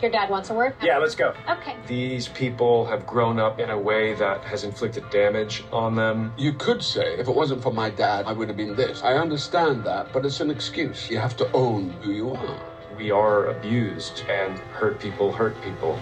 Your dad wants a word? Yeah, let's go. Okay. These people have grown up in a way that has inflicted damage on them. You could say, if it wasn't for my dad, I would have been this. I understand that, but it's an excuse. You have to own who you are. We are abused, and hurt people hurt people.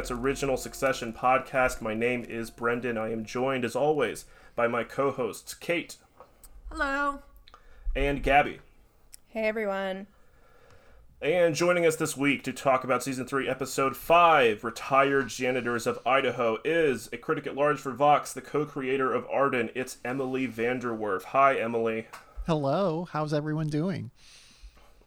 Roycast, internet's original Succession podcast. My name is Brendan. I am joined, as always, by my co-hosts Kate Hello. and Gabby. Hey everyone. And joining us this week to talk about season three, episode five, "Retired Janitors of Idaho," is a critic at large for Vox, the co-creator of Arden. It's Emily VanDerWerff. Hi, Emily. Hello, how's everyone doing?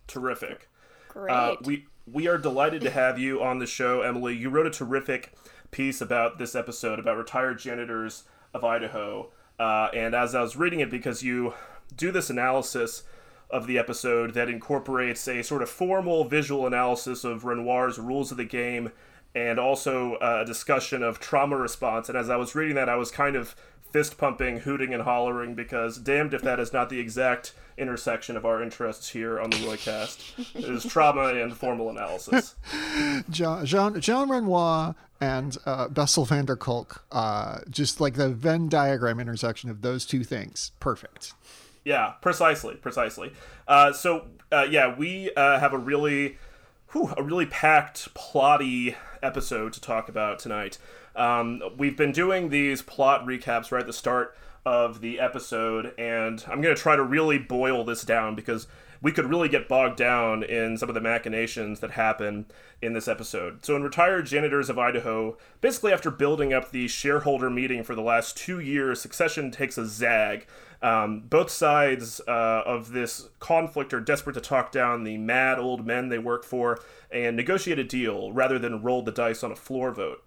Terrific. Great. Uh, we we are delighted to have you on the show, Emily. You wrote a terrific piece about this episode about retired janitors of Idaho, uh, and as I was reading it, because you do this analysis of the episode that incorporates a sort of formal visual analysis of Renoir's rules of the game and also uh, a discussion of trauma response. And as I was reading that, I was kind of fist pumping, hooting, and hollering because damned if that is not the exact intersection of our interests here on the Roycast. is trauma and formal analysis. Jean, Jean, Jean Renoir and uh, Bessel van der Kolk, uh, just like the Venn diagram intersection of those two things. Perfect. Yeah, precisely, precisely. Uh, so uh, yeah, we uh, have a really, whew, a really packed, plotty episode to talk about tonight. Um, we've been doing these plot recaps right at the start of the episode, and I'm going to try to really boil this down because we could really get bogged down in some of the machinations that happen in this episode. So, in Retired Janitors of Idaho, basically after building up the shareholder meeting for the last two years, Succession takes a zag. Um, both sides uh, of this conflict are desperate to talk down the mad old men they work for and negotiate a deal rather than roll the dice on a floor vote.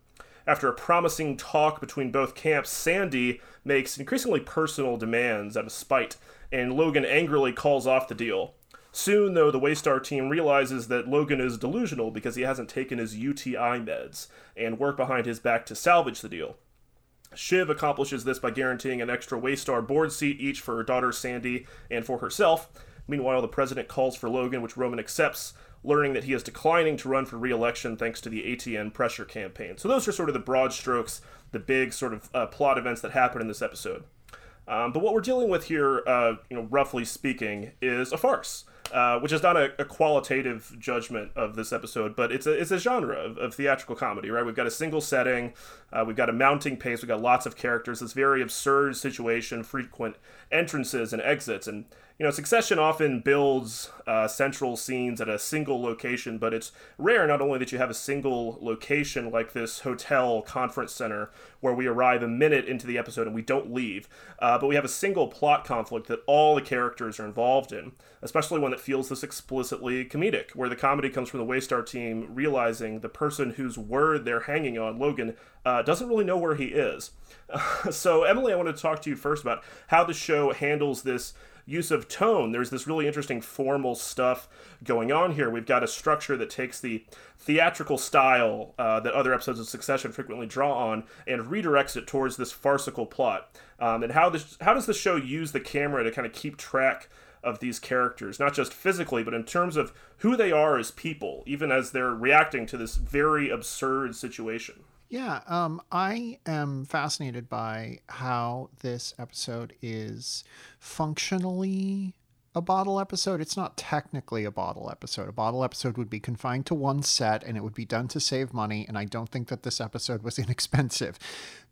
After a promising talk between both camps, Sandy makes increasingly personal demands out of spite, and Logan angrily calls off the deal. Soon, though, the Waystar team realizes that Logan is delusional because he hasn't taken his UTI meds, and work behind his back to salvage the deal. Shiv accomplishes this by guaranteeing an extra Waystar board seat each for her daughter Sandy and for herself. Meanwhile, the president calls for Logan, which Roman accepts, learning that he is declining to run for re election thanks to the ATN pressure campaign. So, those are sort of the broad strokes, the big sort of uh, plot events that happen in this episode. Um, but what we're dealing with here, uh, you know, roughly speaking, is a farce. Uh, which is not a, a, qualitative judgment of this episode, but it's a it's a genre of, of theatrical comedy, right? We've got a single setting, uh, we've got a mounting pace, we've got lots of characters, this very absurd situation, frequent entrances and exits, and you know, Succession often builds uh, central scenes at a single location, but it's rare not only that you have a single location like this hotel conference center where we arrive a minute into the episode and we don't leave, uh, but we have a single plot conflict that all the characters are involved in, especially one that feels this explicitly comedic, where the comedy comes from the Waystar team realizing the person whose word they're hanging on, Logan, uh, doesn't really know where he is. so, Emily, I want to talk to you first about how the show handles this use of tone. There's this really interesting formal stuff going on here. We've got a structure that takes the theatrical style uh, that other episodes of Succession frequently draw on and redirects it towards this farcical plot. Um, and how this how does the show use the camera to kind of keep track of these characters, not just physically, but in terms of who they are as people, even as they're reacting to this very absurd situation. Yeah, um, I am fascinated by how this episode is functionally a bottle episode. It's not technically a bottle episode. A bottle episode would be confined to one set and it would be done to save money. And I don't think that this episode was inexpensive.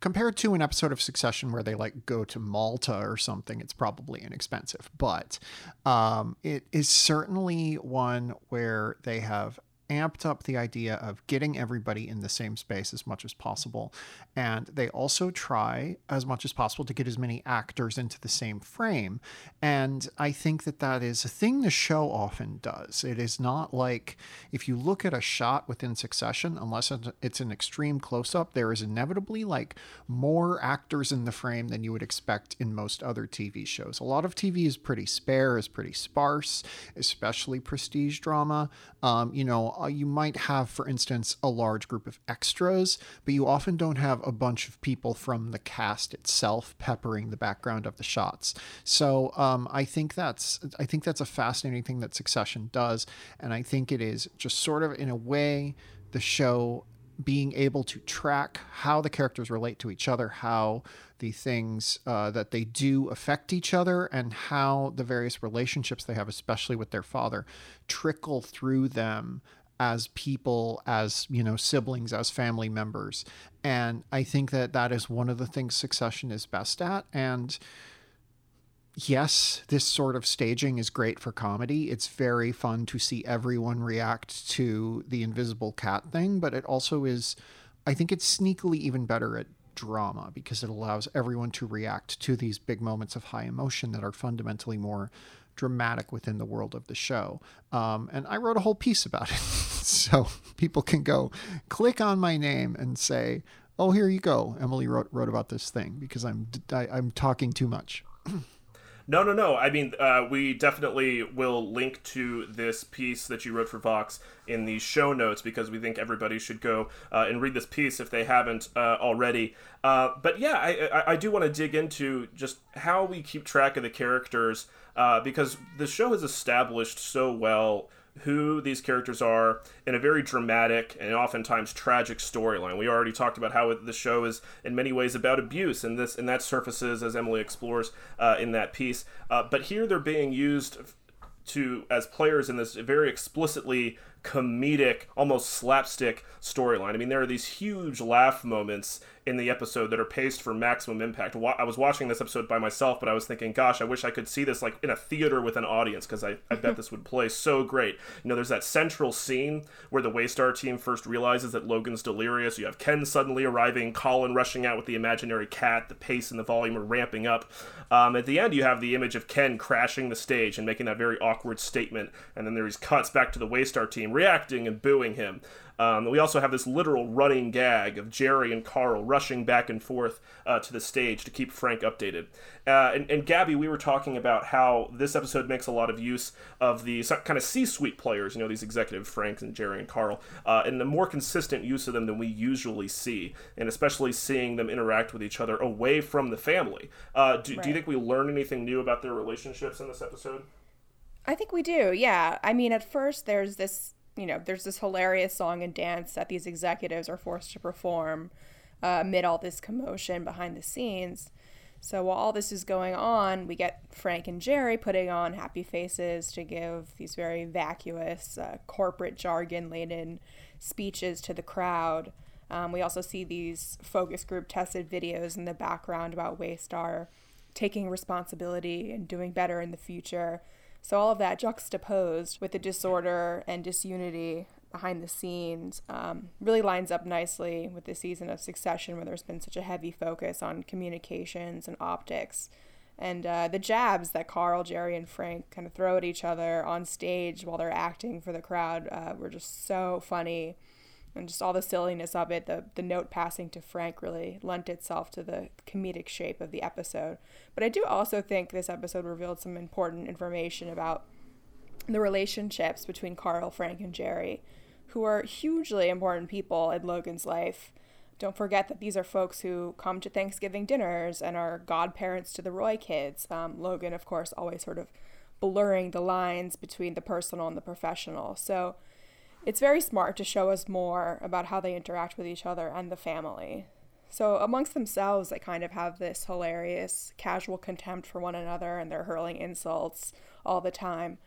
Compared to an episode of Succession where they like go to Malta or something, it's probably inexpensive. But um, it is certainly one where they have amped up the idea of getting everybody in the same space as much as possible. And they also try as much as possible to get as many actors into the same frame. And I think that that is a thing the show often does. It is not like if you look at a shot within succession, unless it's an extreme close up, there is inevitably like more actors in the frame than you would expect in most other TV shows. A lot of TV is pretty spare, is pretty sparse, especially prestige drama. Um, you know, uh, you might have, for instance, a large group of extras, but you often don't have a bunch of people from the cast itself peppering the background of the shots. So um, I think that's I think that's a fascinating thing that Succession does, and I think it is just sort of in a way the show being able to track how the characters relate to each other, how the things uh, that they do affect each other, and how the various relationships they have, especially with their father, trickle through them as people, as you know, siblings, as family members. And I think that that is one of the things Succession is best at. And yes, this sort of staging is great for comedy. It's very fun to see everyone react to the invisible cat thing, but it also is, I think it's sneakily even better at drama because it allows everyone to react to these big moments of high emotion that are fundamentally more dramatic within the world of the show. Um, and I wrote a whole piece about it. so people can go click on my name and say, oh, here you go. Emily wrote, wrote about this thing because I'm, I, am i am talking too much. No, no, no. I mean, uh, we definitely will link to this piece that you wrote for Vox in the show notes because we think everybody should go uh, and read this piece if they haven't uh, already. Uh, but yeah, I, I, I do want to dig into just how we keep track of the characters uh, because the show has established so well who these characters are in a very dramatic and oftentimes tragic storyline. We already talked about how the show is in many ways about abuse, and this and that surfaces as Emily explores uh, in that piece. Uh, but here they're being used to as players in this very explicitly comedic, almost slapstick storyline. I mean, there are these huge laugh moments in the episode that are paced for maximum impact. I was watching this episode by myself, but I was thinking, gosh, I wish I could see this like in a theater with an audience because I, I bet this would play so great. You know, there's that central scene where the Waystar team first realizes that Logan's delirious. You have Ken suddenly arriving, Colin rushing out with the imaginary cat. The pace and the volume are ramping up. Um, at the end, you have the image of Ken crashing the stage and making that very awkward statement. And then there's cuts back to the Waystar team reacting and booing him. Um, we also have this literal running gag of Jerry and Carl rushing back and forth uh, to the stage to keep Frank updated. Uh, and, and Gabby, we were talking about how this episode makes a lot of use of the kind of C-suite players, you know, these executive Frank and Jerry and Carl, uh, and the more consistent use of them than we usually see, and especially seeing them interact with each other away from the family. Uh, do, right. do you think we learn anything new about their relationships in this episode? I think we do. Yeah. I mean, at first there's this you know, there's this hilarious song and dance that these executives are forced to perform uh, amid all this commotion behind the scenes. So while all this is going on, we get Frank and Jerry putting on happy faces to give these very vacuous, uh, corporate jargon laden speeches to the crowd. Um, we also see these focus group tested videos in the background about Waystar taking responsibility and doing better in the future. So all of that juxtaposed with the disorder and disunity behind the scenes um, really lines up nicely with the season of Succession, where there's been such a heavy focus on communications and optics. And uh, the jabs that Carl, Jerry, and Frank kind of throw at each other on stage while they're acting for the crowd uh, were just so funny and just all the silliness of it, the the note passing to Frank really lent itself to the comedic shape of the episode. But I do also think this episode revealed some important information about the relationships between Carl, Frank, and Jerry, who are hugely important people in Logan's life. Don't forget that these are folks who come to Thanksgiving dinners and are godparents to the Roy kids. Um, Logan, of course, always sort of blurring the lines between the personal and the professional. So It's very smart to show us more about how they interact with each other and the family. So, amongst themselves, they kind of have this hilarious, casual contempt for one another and they're hurling insults all the time.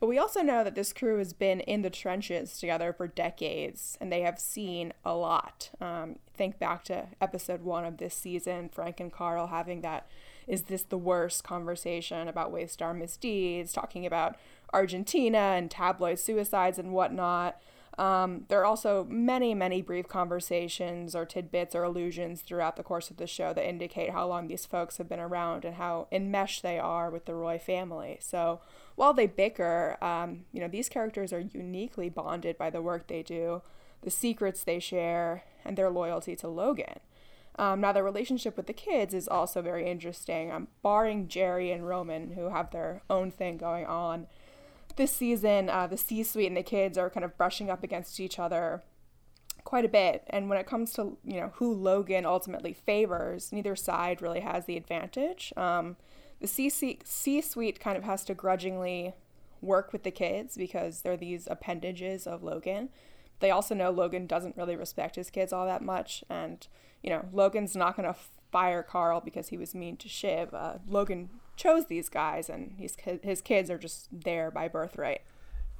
But we also know that this crew has been in the trenches together for decades and they have seen a lot. Um, think back to episode one of this season, Frank and Carl having that is this the worst conversation about waystar misdeeds, talking about Argentina and tabloid suicides and whatnot. Um, there are also many, many brief conversations or tidbits or allusions throughout the course of the show that indicate how long these folks have been around and how enmeshed they are with the Roy family. So while they bicker, um, you know, these characters are uniquely bonded by the work they do, the secrets they share, and their loyalty to Logan. Um, now, their relationship with the kids is also very interesting. Um, barring Jerry and Roman, who have their own thing going on, this season, uh, the C suite and the kids are kind of brushing up against each other quite a bit. And when it comes to you know who Logan ultimately favors, neither side really has the advantage. Um, the C suite kind of has to grudgingly work with the kids because they're these appendages of Logan. They also know Logan doesn't really respect his kids all that much, and you know Logan's not gonna fire Carl because he was mean to Shiv. Uh, Logan chose these guys, and his his kids are just there by birthright.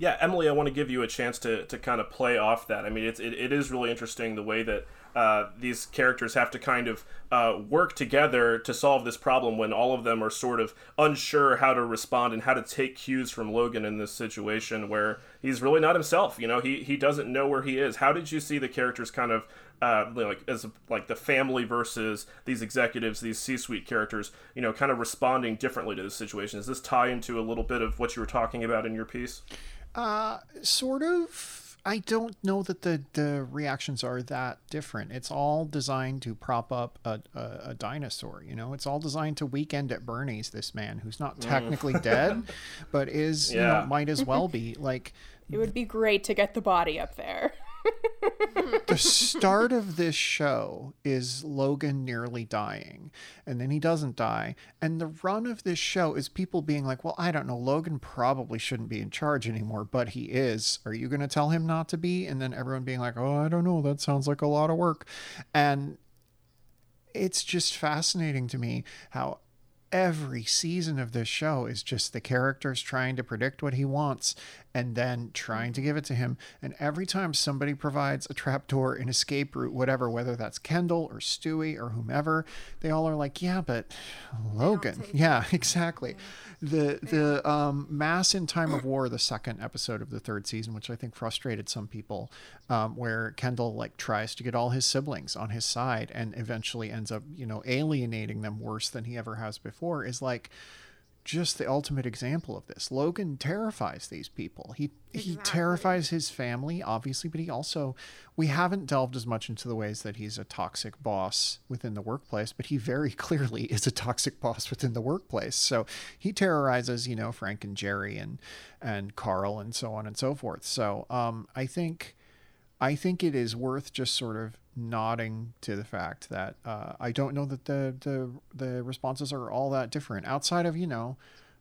Yeah, Emily, I want to give you a chance to, to kind of play off that. I mean, it's, it, it is really interesting the way that uh, these characters have to kind of uh, work together to solve this problem when all of them are sort of unsure how to respond and how to take cues from Logan in this situation where he's really not himself. You know, he, he doesn't know where he is. How did you see the characters kind of uh, like as like the family versus these executives, these C-suite characters, you know, kind of responding differently to the situation. Does this tie into a little bit of what you were talking about in your piece? Uh, sort of. I don't know that the, the reactions are that different. It's all designed to prop up a, a, a dinosaur, you know? It's all designed to weekend at Bernie's this man who's not mm. technically mm. dead, but is, yeah. you know, might as well be. Like, it would be great to get the body up there the start of this show is Logan nearly dying, and then he doesn't die. And the run of this show is people being like, Well, I don't know, Logan probably shouldn't be in charge anymore, but he is. Are you going to tell him not to be? And then everyone being like, Oh, I don't know, that sounds like a lot of work. And it's just fascinating to me how every season of this show is just the characters trying to predict what he wants and then trying to give it to him. And every time somebody provides a trapdoor, an escape route, whatever, whether that's Kendall or Stewie or whomever, they all are like, yeah, but Logan. Yeah, exactly. The the um, Mass in Time of War, the second episode of the third season, which I think frustrated some people, um, where Kendall like tries to get all his siblings on his side and eventually ends up, you know, alienating them worse than he ever has before, is like just the ultimate example of this. Logan terrifies these people. He exactly. he terrifies his family, obviously, but he also we haven't delved as much into the ways that he's a toxic boss within the workplace, but he very clearly is a toxic boss within the workplace. So he terrorizes, you know, Frank and Jerry and and Carl and so on and so forth. So um, I think I think it is worth just sort of nodding to the fact that uh, I don't know that the, the the responses are all that different outside of you know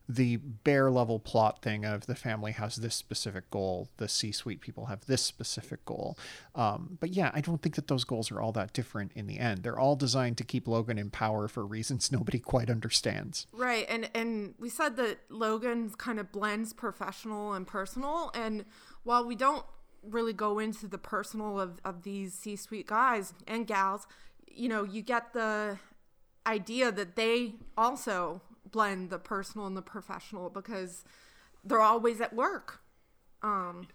the bare level plot thing of the family has this specific goal, the C suite people have this specific goal. Um, but yeah, I don't think that those goals are all that different in the end. They're all designed to keep Logan in power for reasons nobody quite understands. Right, and and we said that Logan kind of blends professional and personal, and while we don't really go into the personal of, of these C suite guys and gals, you know, you get the idea that they also blend the personal and the professional because they're always at work. Um,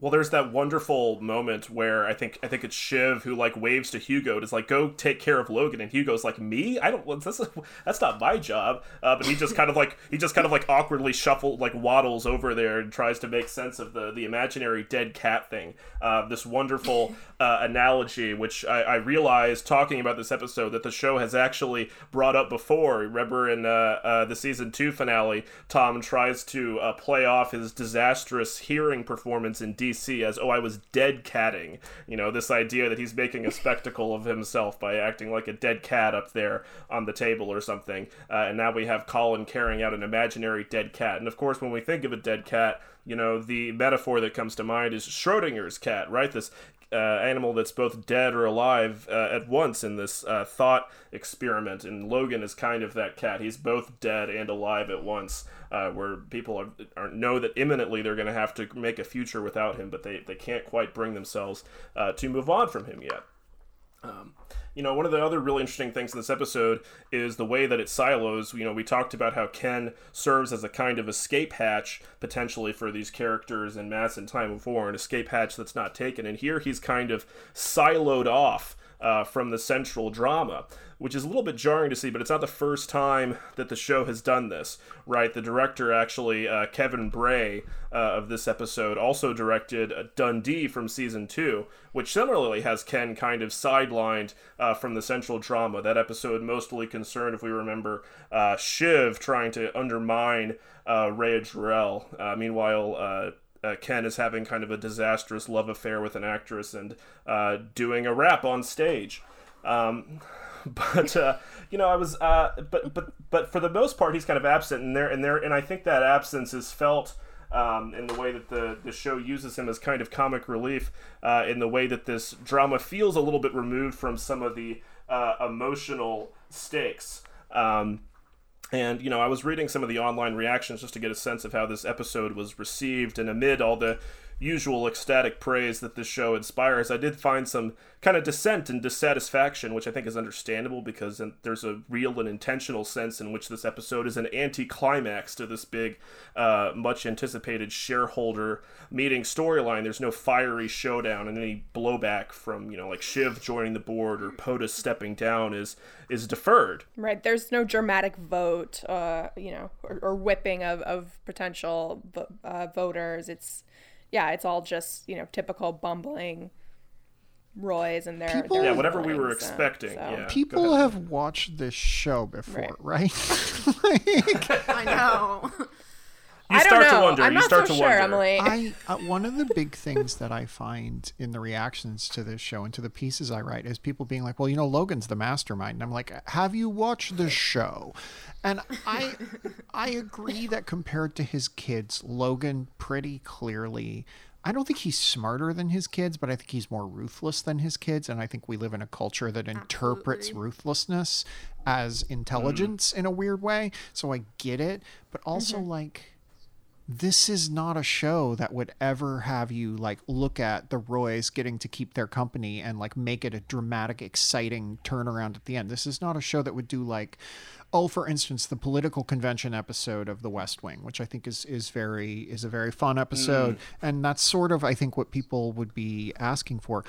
well, there's that wonderful moment where I think I think it's Shiv who like waves to Hugo to like go take care of Logan, and Hugo's like me. I don't. This is, that's not my job. Uh, but he just kind of like he just kind of like awkwardly shuffle like waddles over there and tries to make sense of the the imaginary dead cat thing. Uh, this wonderful uh, analogy, which I, I, realized talking about this episode that the show has actually brought up before. Remember in uh, uh, the season two finale, Tom tries to uh, play off his disastrous hearing performance in DC as, oh, I was dead catting. You know, this idea that he's making a spectacle of himself by acting like a dead cat up there on the table or something. Uh, and now we have Colin carrying out an imaginary dead cat. And of course, when we think of a dead cat, you know, the metaphor that comes to mind is Schrodinger's cat, right? This uh, animal that's both dead or alive uh, at once in this uh, thought experiment. And Logan is kind of that cat. He's both dead and alive at once, uh, where people are, are, know that imminently they're going to have to make a future without him, but they, they can't quite bring themselves uh, to move on from him yet. Um, you know, one of the other really interesting things in this episode is the way that it silos. You know, we talked about how Ken serves as a kind of escape hatch potentially for these characters in Mass in Time of War, an escape hatch that's not taken. And here he's kind of siloed off uh, from the central drama, which is a little bit jarring to see, but it's not the first time that the show has done this, right? The director, actually, uh, Kevin Bray uh, of this episode, also directed uh, Dundee from season two, which similarly has Ken kind of sidelined uh, from the central drama. That episode mostly concerned, if we remember, uh, Shiv trying to undermine Rhea Jarrell. meanwhile, uh, Ken is having kind of a disastrous love affair with an actress and uh, doing a rap on stage. Um, but uh, you know, I was, uh, but but but for the most part, he's kind of absent, and there and there, and I think that absence is felt. Um, in the way that the, the show uses him as kind of comic relief, uh, in the way that this drama feels a little bit removed from some of the uh, emotional stakes. Um, and, you know, I was reading some of the online reactions just to get a sense of how this episode was received. And amid all the usual ecstatic praise that this show inspires, I did find some kind of dissent and dissatisfaction, which I think is understandable because there's a real and intentional sense in which this episode is an anti-climax to this big, uh, much anticipated shareholder meeting storyline. There's no fiery showdown and any blowback from you know like Shiv joining the board or POTUS stepping down is is deferred. Right. There's no dramatic vote, uh, you know, or, or whipping of of potential uh, voters. It's yeah, it's all just you know typical bumbling Roy's and their, people, their yeah whatever we were expecting. So. Yeah, people have watched this show before, right? right? like, I know. You I start don't know. to wonder. I'm you not start so to sure, wonder. Emily. I uh, one of the big things that I find in the reactions to this show and to the pieces I write is people being like, "Well, you know, Logan's the mastermind." And I'm like, "Have you watched the show?" And I I agree that compared to his kids, Logan pretty clearly I don't think he's smarter than his kids, but I think he's more ruthless than his kids. And I think we live in a culture that interprets ruthlessness as intelligence in a weird way. So I get it. But also, like, this is not a show that would ever have you like look at the Roys getting to keep their company and like make it a dramatic, exciting turnaround at the end. This is not a show that would do like, oh, for instance, the political convention episode of The West Wing, which I think is is very is a very fun episode, mm. and that's sort of I think what people would be asking for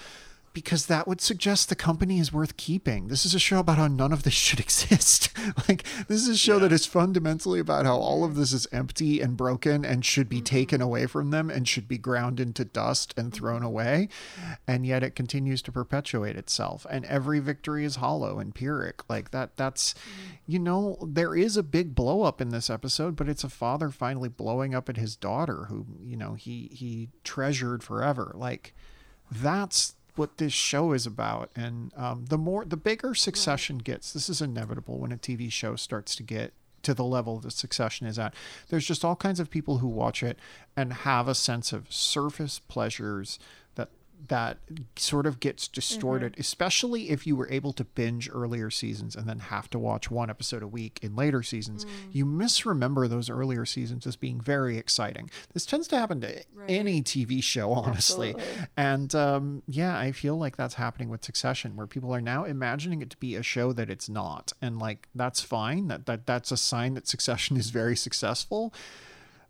because that would suggest the company is worth keeping. This is a show about how none of this should exist. like this is a show that is fundamentally about how all of this is empty and broken and should be mm-hmm. taken away from them and should be ground into dust and mm-hmm. thrown away. And yet it continues to perpetuate itself. And every victory is hollow and pyrrhic. Like that that's mm-hmm. you know, there is a big blow up in this episode, but it's a father finally blowing up at his daughter who, you know, he he treasured forever. Like that's what this show is about. And um, the more the bigger succession gets this is inevitable when a tv show starts to get to the level that succession is at. There's just all kinds of people who watch it and have a sense of surface pleasures that sort of gets distorted especially if you were able to binge earlier seasons and then have to watch one episode a week in later seasons. You misremember those earlier seasons as being very exciting. This tends to happen to any tv show honestly. Absolutely. and um, yeah, I feel like that's happening with Succession, where people are now imagining it to be a show that it's not, and like that's fine. That that that's a sign that Succession is very successful.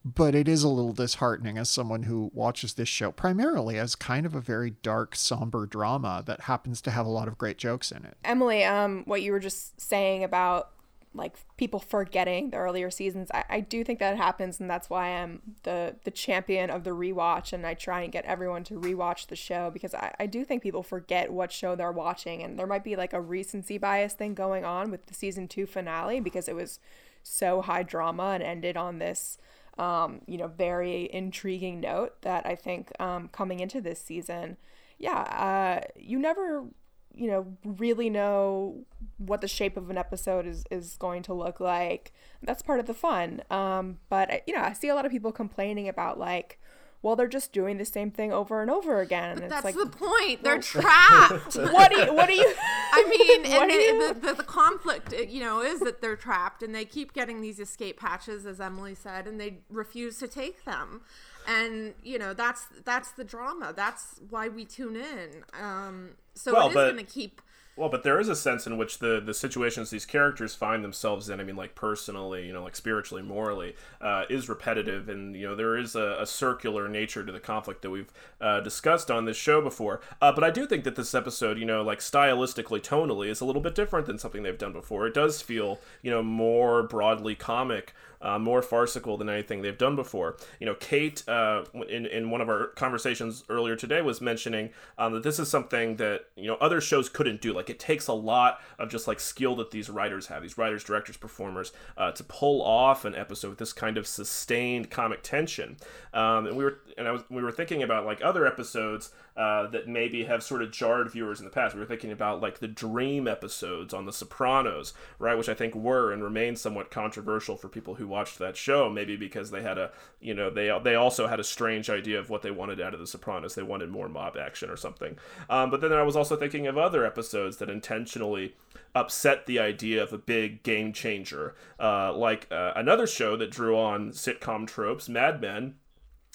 But it is a little disheartening as someone who watches this show primarily as kind of a very dark, somber drama that happens to have a lot of great jokes in it. Emily, um, what you were just saying about like people forgetting the earlier seasons, I, I do think that happens, and that's why I'm the the champion of the rewatch, and I try and get everyone to rewatch the show because I, I do think people forget what show they're watching, and there might be like a recency bias thing going on with the season two finale because it was so high drama and ended on this um, you know, very intriguing note that I think um, coming into this season, yeah, uh, you never, you know, really know what the shape of an episode is, is going to look like. That's part of the fun. Um, but, you know, I see a lot of people complaining about like, well, they're just doing the same thing over and over again. But it's that's like, the point. They're trapped. what do you, what do you, I mean, and do you- the, the, the conflict, you know, is that they're trapped and they keep getting these escape patches, as Emily said, and they refuse to take them. And you know, that's that's the drama. That's why we tune in. Um, so Well, it is going to keep. Well, but there is a sense in which the the situations these characters find themselves in, I mean, like personally, you know, like spiritually, morally, uh, is repetitive, and you know, there is a, a circular nature to the conflict that we've uh, discussed on this show before. Uh, but I do think that this episode, you know, like stylistically, tonally, is a little bit different than something they've done before. It does feel, you know, more broadly comic. Uh, more farcical than anything they've done before. You know, Kate, uh, in in one of our conversations earlier today, was mentioning um, that this is something that you know other shows couldn't do. Like, it takes a lot of just like skill that these writers have, these writers, directors, performers, uh, to pull off an episode with this kind of sustained comic tension. Um, and we were and I was we were thinking about like other episodes uh, that maybe have sort of jarred viewers in the past. We were thinking about like the Dream episodes on The Sopranos, right, which I think were and remain somewhat controversial for people who watched that show. Maybe because they had a, you know, they they also had a strange idea of what they wanted out of The Sopranos. They wanted more mob action or something. Um, but then I was also thinking of other episodes that intentionally upset the idea of a big game changer, uh, like uh, another show that drew on sitcom tropes, Mad Men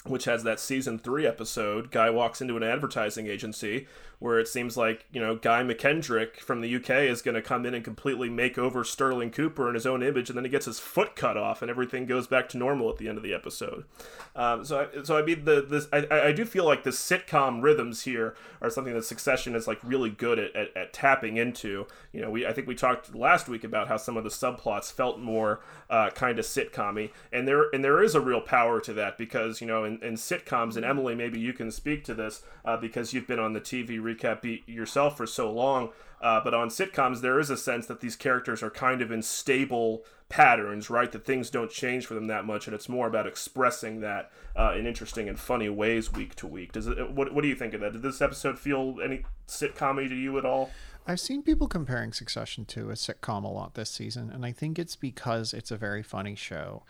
which has that season three episode. Guy walks into an advertising agency where it seems like, you know, Guy McKendrick from the UK is going to come in and completely make over Sterling Cooper in his own image, and then he gets his foot cut off, and everything goes back to normal at the end of the episode. Um, so, I, so I mean, the this I, I do feel like the sitcom rhythms here are something that Succession is like really good at, at, at tapping into. You know, we I think we talked last week about how some of the subplots felt more uh, kind of sitcom-y, and there and there is a real power to that because you know in, in sitcoms and Emily maybe you can speak to this uh, because you've been on the TV recap beat yourself for so long. Uh, but on sitcoms, there is a sense that these characters are kind of in stable patterns, right? That things don't change for them that much, and it's more about expressing that uh, in interesting and funny ways week to week. Does it? What, what do you think of that? Did this episode feel any sitcom to you at all? I've seen people comparing Succession to a sitcom a lot this season, and I think it's because it's a very funny show.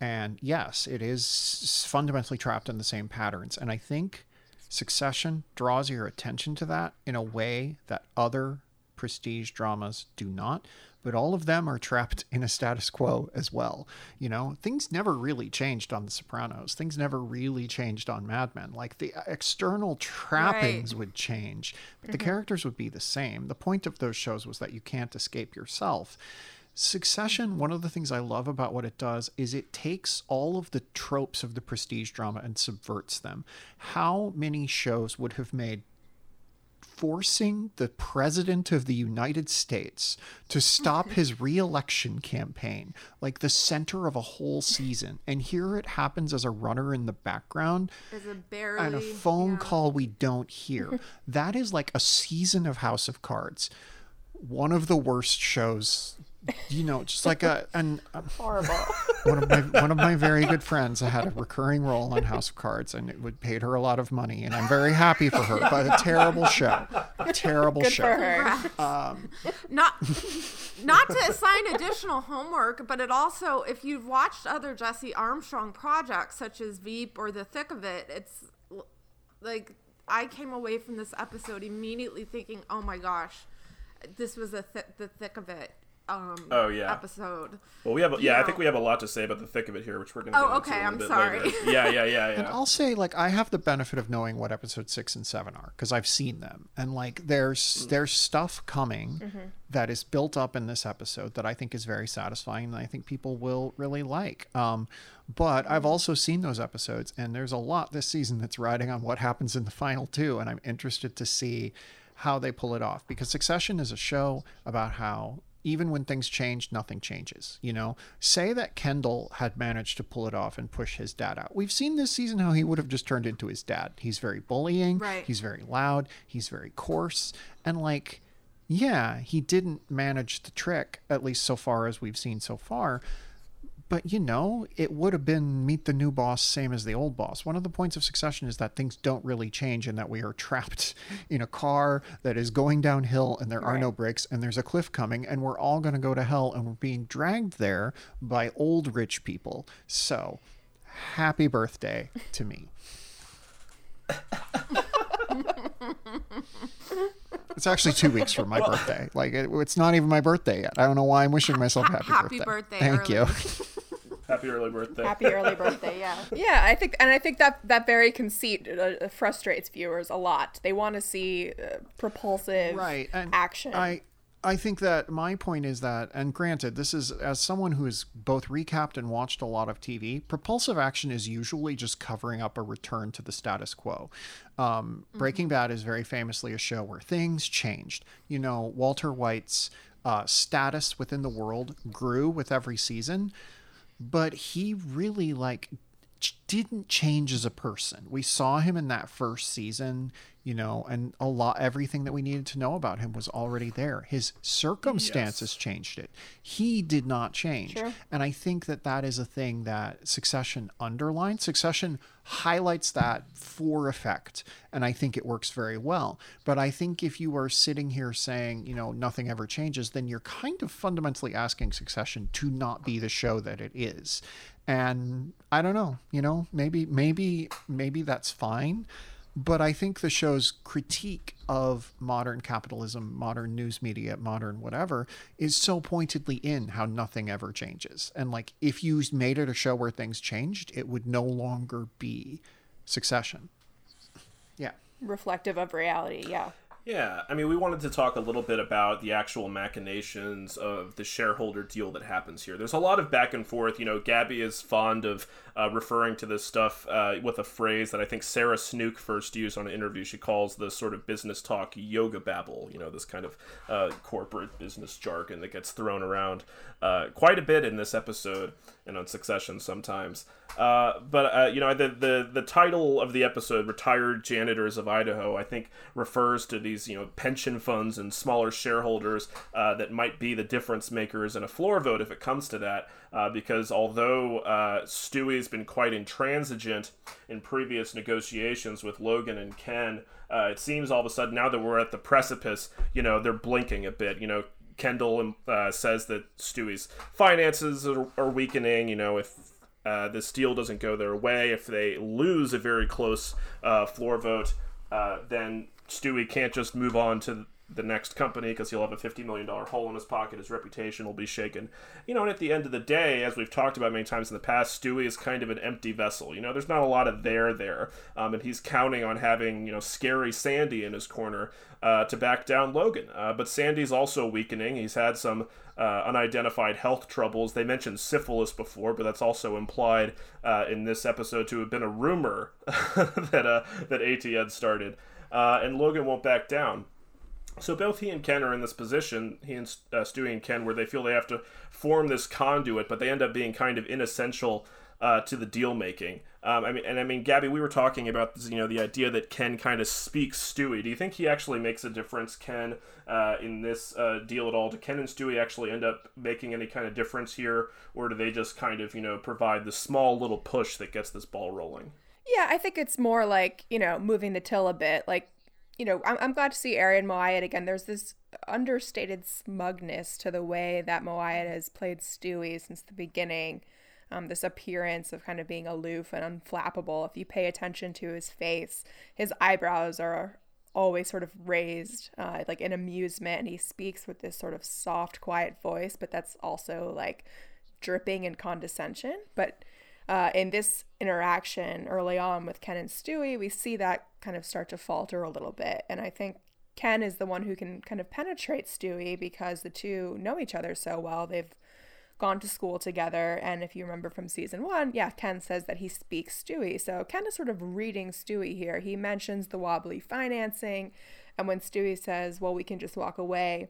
And yes, it is fundamentally trapped in the same patterns. And I think Succession draws your attention to that in a way that other prestige dramas do not. But all of them are trapped in a status quo as well. You know, things never really changed on The Sopranos. Things never really changed on Mad Men. Like the external trappings would change, but the mm-hmm. characters would be the same. The point of those shows was that you can't escape yourself. Succession, one of the things I love about what it does is it takes all of the tropes of the prestige drama and subverts them. How many shows would have made forcing the president of the United States to stop his reelection campaign like the center of a whole season? And here it happens as a runner in the background Is a barely and a phone yeah. call we don't hear. that is like a season of House of Cards. One of the worst shows, you know, just like a and um, horrible. one of my one of my very good friends had a recurring role on House of Cards, and it would paid her a lot of money, and I'm very happy for her. But a terrible show, a terrible Good show. for her. not not to assign additional homework, but it also if you've watched other Jesse Armstrong projects such as Veep or The Thick of It, it's like I came away from this episode immediately thinking, "Oh my gosh, this was a th- the thick of it." Um, Oh, yeah. episode. Well, we have, yeah, I think we have a lot to say about the thick of it here, which we're going to Oh, okay, I'm sorry. later. Yeah, yeah, yeah, And. I'll say, like, I have the benefit of knowing what episode six and seven are because I've seen them, and like, there's there's stuff coming that is built up in this episode that I think is very satisfying, and I think people will really like. Um, but I've also seen those episodes, and there's a lot this season that's riding on what happens in the final two, and I'm interested to see how they pull it off because Succession is a show about how even when things change, nothing changes. You know, say that Kendall had managed to pull it off and push his dad out. We've seen this season how he would have just turned into his dad. He's very bullying. Right. He's very loud. He's very coarse. And like, yeah, he didn't manage the trick, at least so far as we've seen so far but you know, it would have been meet the new boss, same as the old boss. One of the points of succession is that things don't really change and that we are trapped in a car that is going downhill and there are no brakes and there's a cliff coming and we're all going to go to hell and we're being dragged there by old rich people. So, happy birthday to me. It's actually two weeks from my birthday. Like it, it's not even my birthday yet. I don't know why I'm wishing myself happy, birthday. happy birthday. birthday Thank early. you. Happy early birthday. Happy early birthday, yeah. Yeah, I think, and I think that that very conceit uh, frustrates viewers a lot. They want to see uh, propulsive right and action. i i think that my point is that and granted this is as someone who has both recapped and watched a lot of tv propulsive action is usually just covering up a return to the status quo um, breaking bad is very famously a show where things changed you know walter white's uh, status within the world grew with every season but he really like didn't change as a person. We saw him in that first season, you know, and a lot everything that we needed to know about him was already there. His circumstances changed it. He did not change. Sure. And I think that that is a thing that Succession underlines. Succession highlights that for effect, and I think it works very well. But I think if you are sitting here saying, you know, nothing ever changes, then you're kind of fundamentally asking Succession to not be the show that it is. And I don't know, you know, maybe maybe maybe that's fine. But I think the show's critique of modern capitalism, modern news media, modern whatever, is so pointedly in how nothing ever changes. And like, if you made it a show where things changed, it would no longer be Succession. Yeah. reflective of reality, yeah. Yeah, I mean, we wanted to talk a little bit about the actual machinations of the shareholder deal that happens here. There's a lot of back and forth. You know, Gabby is fond of uh, referring to this stuff uh, with a phrase that I think Sarah Snook first used on an interview. She calls the sort of business talk yoga babble, you know, this kind of uh, corporate business jargon that gets thrown around uh, quite a bit in this episode and on Succession sometimes. Uh, but uh, you know, the, the the title of the episode, "Retired Janitors of Idaho," I think refers to these you know pension funds and smaller shareholders that might be the difference makers in a floor vote if it comes to that. Uh, because although uh, Stewie's been quite intransigent in previous negotiations with Logan and Ken, uh, it seems all of a sudden now that we're at the precipice, you know, they're blinking a bit. You know, Kendall uh, says that Stewie's finances are, are weakening. You know, if uh, this deal doesn't go their way, if they lose a very close uh, floor vote, uh, then Stewie can't just move on to the next company because he'll have a $50 million hole in his pocket. His reputation will be shaken. You know, and at the end of the day, as we've talked about many times in the past, Stewie is kind of an empty vessel. You know, there's not a lot of there there. Um, and he's counting on having, you know, scary Sandy in his corner uh, to back down Logan. Uh, but Sandy's also weakening. He's had some uh, unidentified health troubles. They mentioned syphilis before, but that's also implied uh, in this episode to have been a rumor that uh, that AT had started. Uh, and Logan won't back down. So both he and Ken are in this position, he and uh, Stewie and Ken, where they feel they have to form this conduit, but they end up being kind of inessential uh, to the deal making. Um, I mean, and I mean, Gabby, we were talking about this, you know the idea that Ken kind of speaks Stewie. Do you think he actually makes a difference, Ken, uh, in this uh, deal at all? Do Ken and Stewie actually end up making any kind of difference here, or do they just kind of you know provide the small little push that gets this ball rolling? Yeah, I think it's more like, you know, moving the till a bit. Like, you know, I'm, I'm glad to see Arian Moayed again. There's this understated smugness to the way that Moayed has played Stewie since the beginning. Um, this appearance of kind of being aloof and unflappable. If you pay attention to his face, his eyebrows are always sort of raised, uh, like in amusement, and he speaks with this sort of soft, quiet voice, but that's also like dripping in condescension. But uh, in this interaction early on with Ken and Stewie, we see that kind of start to falter a little bit. And I think Ken is the one who can kind of penetrate Stewie because the two know each other so well. They've gone to school together. And if you remember from season one, yeah, Ken says that he speaks Stewie. So Ken is sort of reading Stewie here. He mentions the wobbly financing. And when Stewie says, well, we can just walk away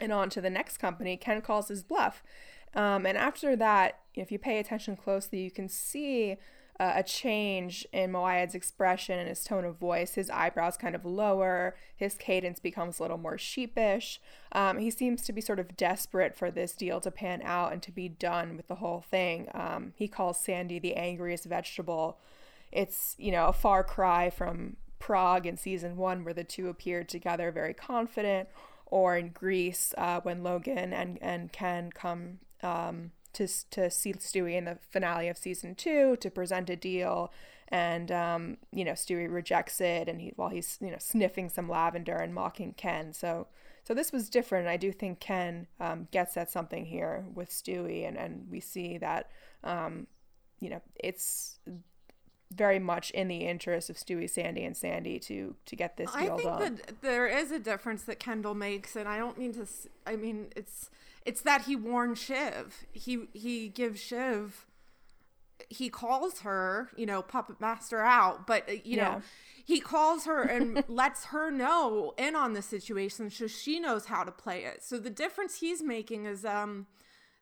and on to the next company, Ken calls his bluff. Um, and after that, if you pay attention closely, you can see uh, a change in Moayed's expression and his tone of voice. His eyebrows kind of lower, his cadence becomes a little more sheepish. Um, he seems to be sort of desperate for this deal to pan out and to be done with the whole thing. Um, he calls Sandy the angriest vegetable. It's, you know, a far cry from Prague in season one, where the two appeared together very confident, or in Greece uh, when Logan and, and Ken come um, to, to see Stewie in the finale of season two to present a deal. And, um, you know, Stewie rejects it and he, while he's, you know, sniffing some lavender and mocking Ken. So, so this was different. I do think Ken um, gets at something here with Stewie and, and we see that, um, you know, it's very much in the interest of Stewie, Sandy, and Sandy to to get this deal I think done. that there is a difference that Kendall makes, and I don't mean to. I mean, it's it's that he warns Shiv. He he gives Shiv. He calls her, you know, puppet master out, but uh, you Yeah. know, he calls her and lets her know in on the situation, so she knows how to play it. So the difference he's making is um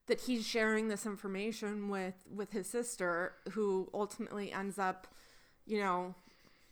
that he's sharing this information with with his sister, who ultimately ends up, you know,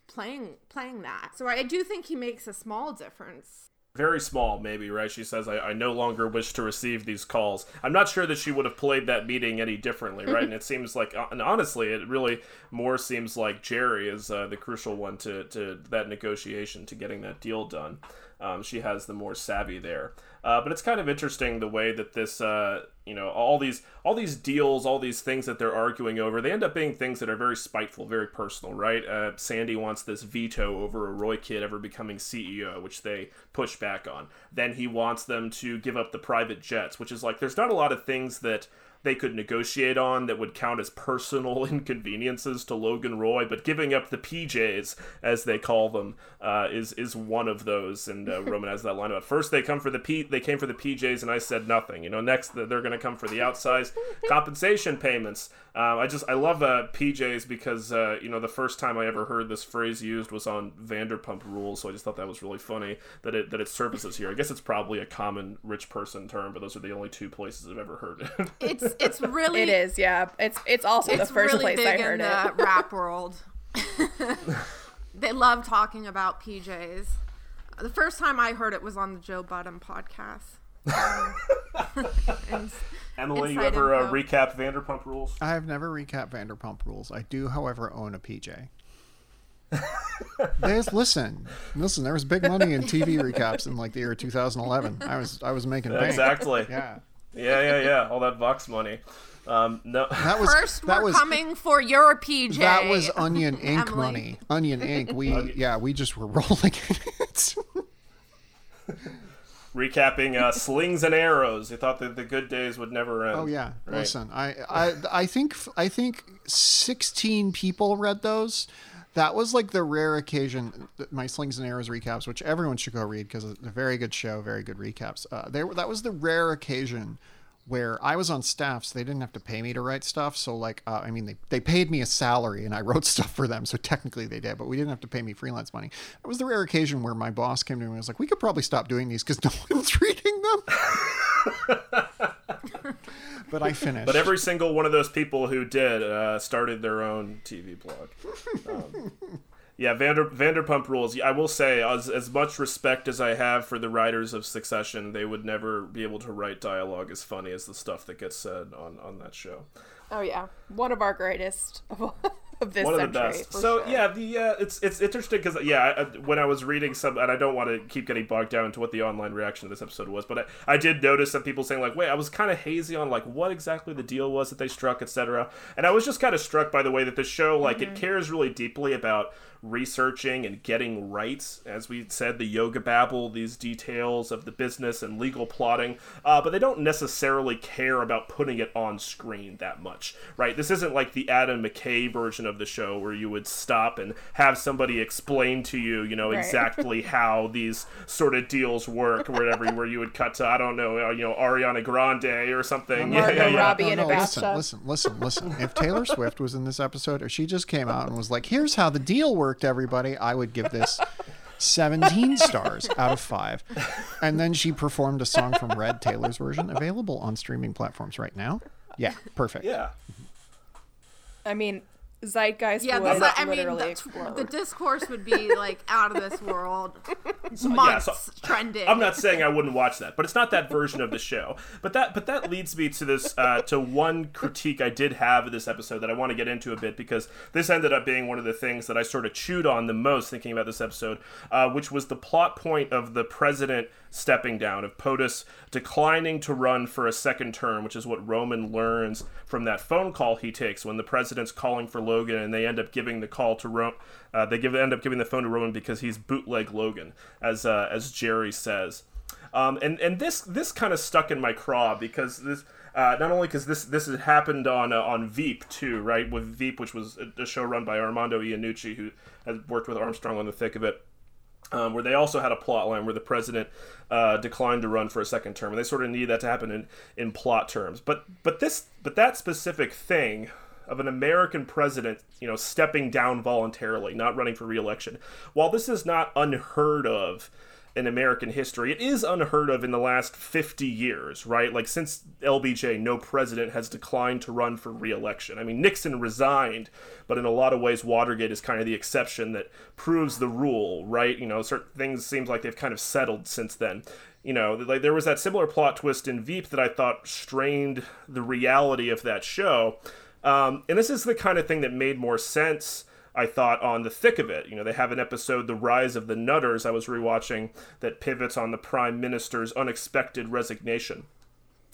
playing playing that. So I do think he makes a small difference. Very small, maybe, right? She says, I, I no longer wish to receive these calls. I'm not sure that she would have played that meeting any differently, right? and it seems like, uh, and honestly, it really more seems like Jerry is uh, the crucial one to, to that negotiation, to getting that deal done. Um, she has the more savvy there. Uh, but it's kind of interesting the way that this, uh, you know, all these all these deals, all these things that they're arguing over, they end up being things that are very spiteful, very personal, right? Uh, Sandy wants this veto over a Roy kid ever becoming CEO, which they push back on. Then he wants them to give up the private jets, which is like there's not a lot of things that they could negotiate on that would count as personal inconveniences to Logan Roy, but giving up the PJs, as they call them, uh, is is one of those. And uh, Roman has that line about first they come for the P, they came for the PJs, and I said nothing. You know, next they're going to come for the outsized compensation payments. Um, I just I love uh, PJs because uh, you know the first time I ever heard this phrase used was on Vanderpump Rules, so I just thought that was really funny that it that it surfaces here. I guess it's probably a common rich person term, but those are the only two places I've ever heard it. It's it's really It is, yeah. It's it's also it's the first really place big I heard in it. the rap world. they love talking about PJs. The first time I heard it was on the Joe Budden podcast. Um, and Emily, you ever uh, recap Vanderpump Rules? I have never recapped Vanderpump Rules. I do, however, own a PJ. There's listen, listen. There was big money in TV recaps in like the year 2011. I was I was making bank. Exactly. Yeah, Yeah, yeah, yeah. All that Vox money. Um, no. that was first, that we're was coming for your PJ. that was Onion Inc Emily. money. Onion Inc. We yeah, we just were rolling in it. Recapping uh, slings and arrows. They thought that the good days would never end. Oh yeah. Right. Listen, I, I I think I think 16 people read those. That was like the rare occasion. My slings and arrows recaps, which everyone should go read because it's a very good show, very good recaps. Uh, there, that was the rare occasion where I was on staff, so they didn't have to pay me to write stuff. So like, uh, I mean, they they paid me a salary and I wrote stuff for them. So technically they did, but we didn't have to pay me freelance money. It was the rare occasion where my boss came to me and was like, "We could probably stop doing these because no one's reading them." but I finished. But every single one of those people who did uh, started their own TV blog. Um, yeah, Vander, Vanderpump Rules. I will say, as, as much respect as I have for the writers of Succession, they would never be able to write dialogue as funny as the stuff that gets said on, on that show. Oh yeah, one of our greatest of, all- of this one of the best. So sure. yeah, the uh, it's it's interesting because yeah, I- when I was reading some, and I don't want to keep getting bogged down into what the online reaction to this episode was, but I, I did notice some people saying like, wait, I was kind of hazy on like what exactly the deal was that they struck, etc. And I was just kind of struck by the way that the show like Mm-hmm. it cares really deeply about researching and getting right, as we said, the yoga babble, these details of the business and legal plotting, uh, but they don't necessarily care about putting it on screen that much, right? This isn't like the Adam McKay version of the show where you would stop and have somebody explain to you, you know, Right. exactly how these sort of deals work, or whatever, where you would cut to, I don't know, uh, you know, Ariana Grande or something. Margot yeah, yeah, yeah. Robbie No, in a listen, listen, listen, listen. If Taylor Swift was in this episode, or she just came out and was like, "Here's how the deal worked, everybody," I would give this 17 stars out of five. And then she performed a song from Red Taylor's version, available on streaming platforms right now. Yeah, perfect. Yeah. I mean, zeitgeist Yeah, would this, I mean, literally the, explode. the discourse would be like out of this world. yeah, Months so- trending. I'm not saying I wouldn't watch that, but it's not that version of the show. But that but that leads me to this uh, to one critique I did have of this episode that I want to get into a bit because this ended up being one of the things that I sort of chewed on the most thinking about this episode, uh, which was the plot point of the president stepping down, of POTUS declining to run for a second term, which is what Roman learns from that phone call he takes when the president's calling for Logan, and they end up giving the call to Ro- uh, they give end up giving the phone to Roman because he's bootleg Logan, as uh, as Jerry says. Um, and and this this kind of stuck in my craw because this uh, not only because this this had happened on uh, on Veep too, right? With Veep, which was a, a show run by Armando Iannucci, who had worked with Armstrong on the thick of it. Um, where they also had a plot line where the president uh, declined to run for a second term, and they sort of need that to happen in, in plot terms. But but this but that specific thing of an American president, you know, stepping down voluntarily, not running for reelection, while this is not unheard of in American history, it is unheard of in the last 50 years, right? Like since LBJ, no president has declined to run for reelection. I mean, Nixon resigned, but in a lot of ways, Watergate is kind of the exception that proves the rule, right? You know, certain things seems like they've kind of settled since then. You know, like there was that similar plot twist in Veep that I thought strained the reality of that show. Um, and this is the kind of thing that made more sense I thought on the thick of it. You know, they have an episode, The Rise of the Nutters, I was rewatching, that pivots on the Prime Minister's unexpected resignation.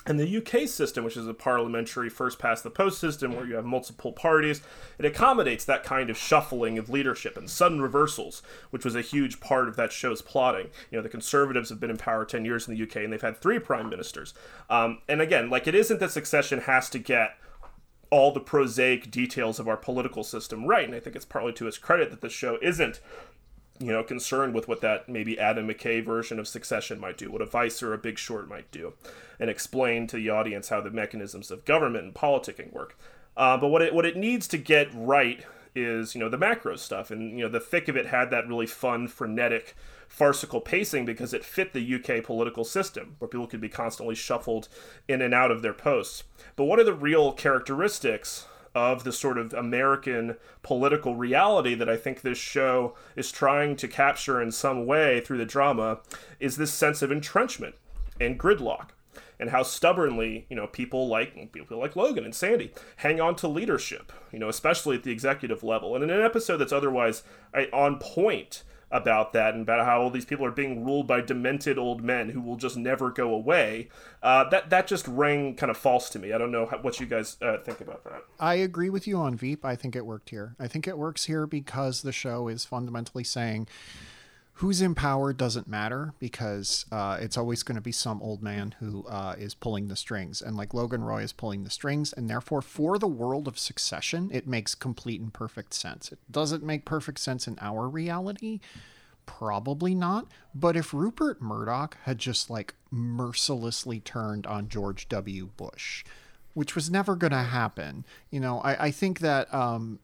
And the UK system, which is a parliamentary first past the post system where you have multiple parties, it accommodates that kind of shuffling of leadership and sudden reversals, which was a huge part of that show's plotting. You know, the Conservatives have been in power 10 years in the UK and they've had three prime ministers. Um, and again, like, it isn't that succession has to get all the prosaic details of our political system right. And I think it's partly to his credit that the show isn't, you know, concerned with what that maybe Adam McKay version of Succession might do, what a Vice or a Big Short might do, and explain to the audience how the mechanisms of government and politicking work. Uh, but what it what it needs to get right is you know the macro stuff, and you know the thick of it had that really fun, frenetic, farcical pacing because it fit the UK political system, where people could be constantly shuffled in and out of their posts. But what are the real characteristics of the sort of American political reality that I think this show is trying to capture in some way through the drama is this sense of entrenchment and gridlock and how stubbornly you know people like people like Logan and Sandy hang on to leadership you know especially at the executive level and in an episode that's otherwise on point about that and about how all these people are being ruled by demented old men who will just never go away. Uh, that that just rang kind of false to me. I don't know how, what you guys uh, think about that. I agree with you on Veep. I think it worked here. I think it works here because the show is fundamentally saying who's in power doesn't matter because uh, it's always going to be some old man who uh, is pulling the strings. And like Logan Roy is pulling the strings. And therefore, for the world of succession, it makes complete and perfect sense. It doesn't make perfect sense in our reality. Probably not. But if Rupert Murdoch had just like mercilessly turned on George W. Bush, which was never going to happen, you know, I, I think that um,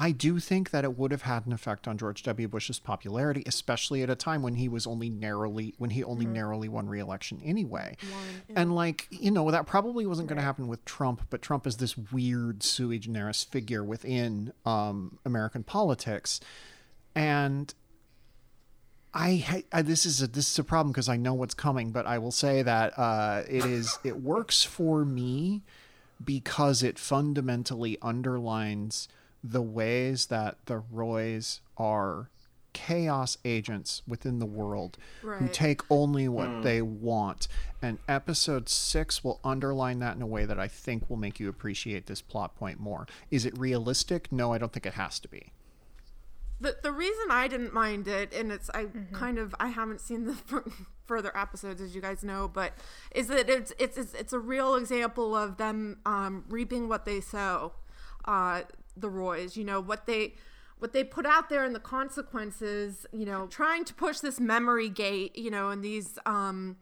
I do think that it would have had an effect on George W. Bush's popularity, especially at a time when he was only narrowly when he only narrowly won re-election anyway. And like, you know, that probably wasn't going to happen with Trump, but Trump is this weird sui generis figure within um, American politics. And I, I this is a this is a problem because I know what's coming, but I will say that uh, it is it works for me because it fundamentally underlines the ways that the Roys are chaos agents within the world who take only what they want. And episode six will underline that in a way that I think will make you appreciate this plot point more. Is it realistic? No, I don't think it has to be. the the reason I didn't mind it, and it's I kind of I haven't seen the fur- further episodes as you guys know, but is that it's it's it's, it's a real example of them um, reaping what they sow. Uh, the Roys, you know what they what they put out there and the consequences. You know, trying to push this memory gate, you know, and these um,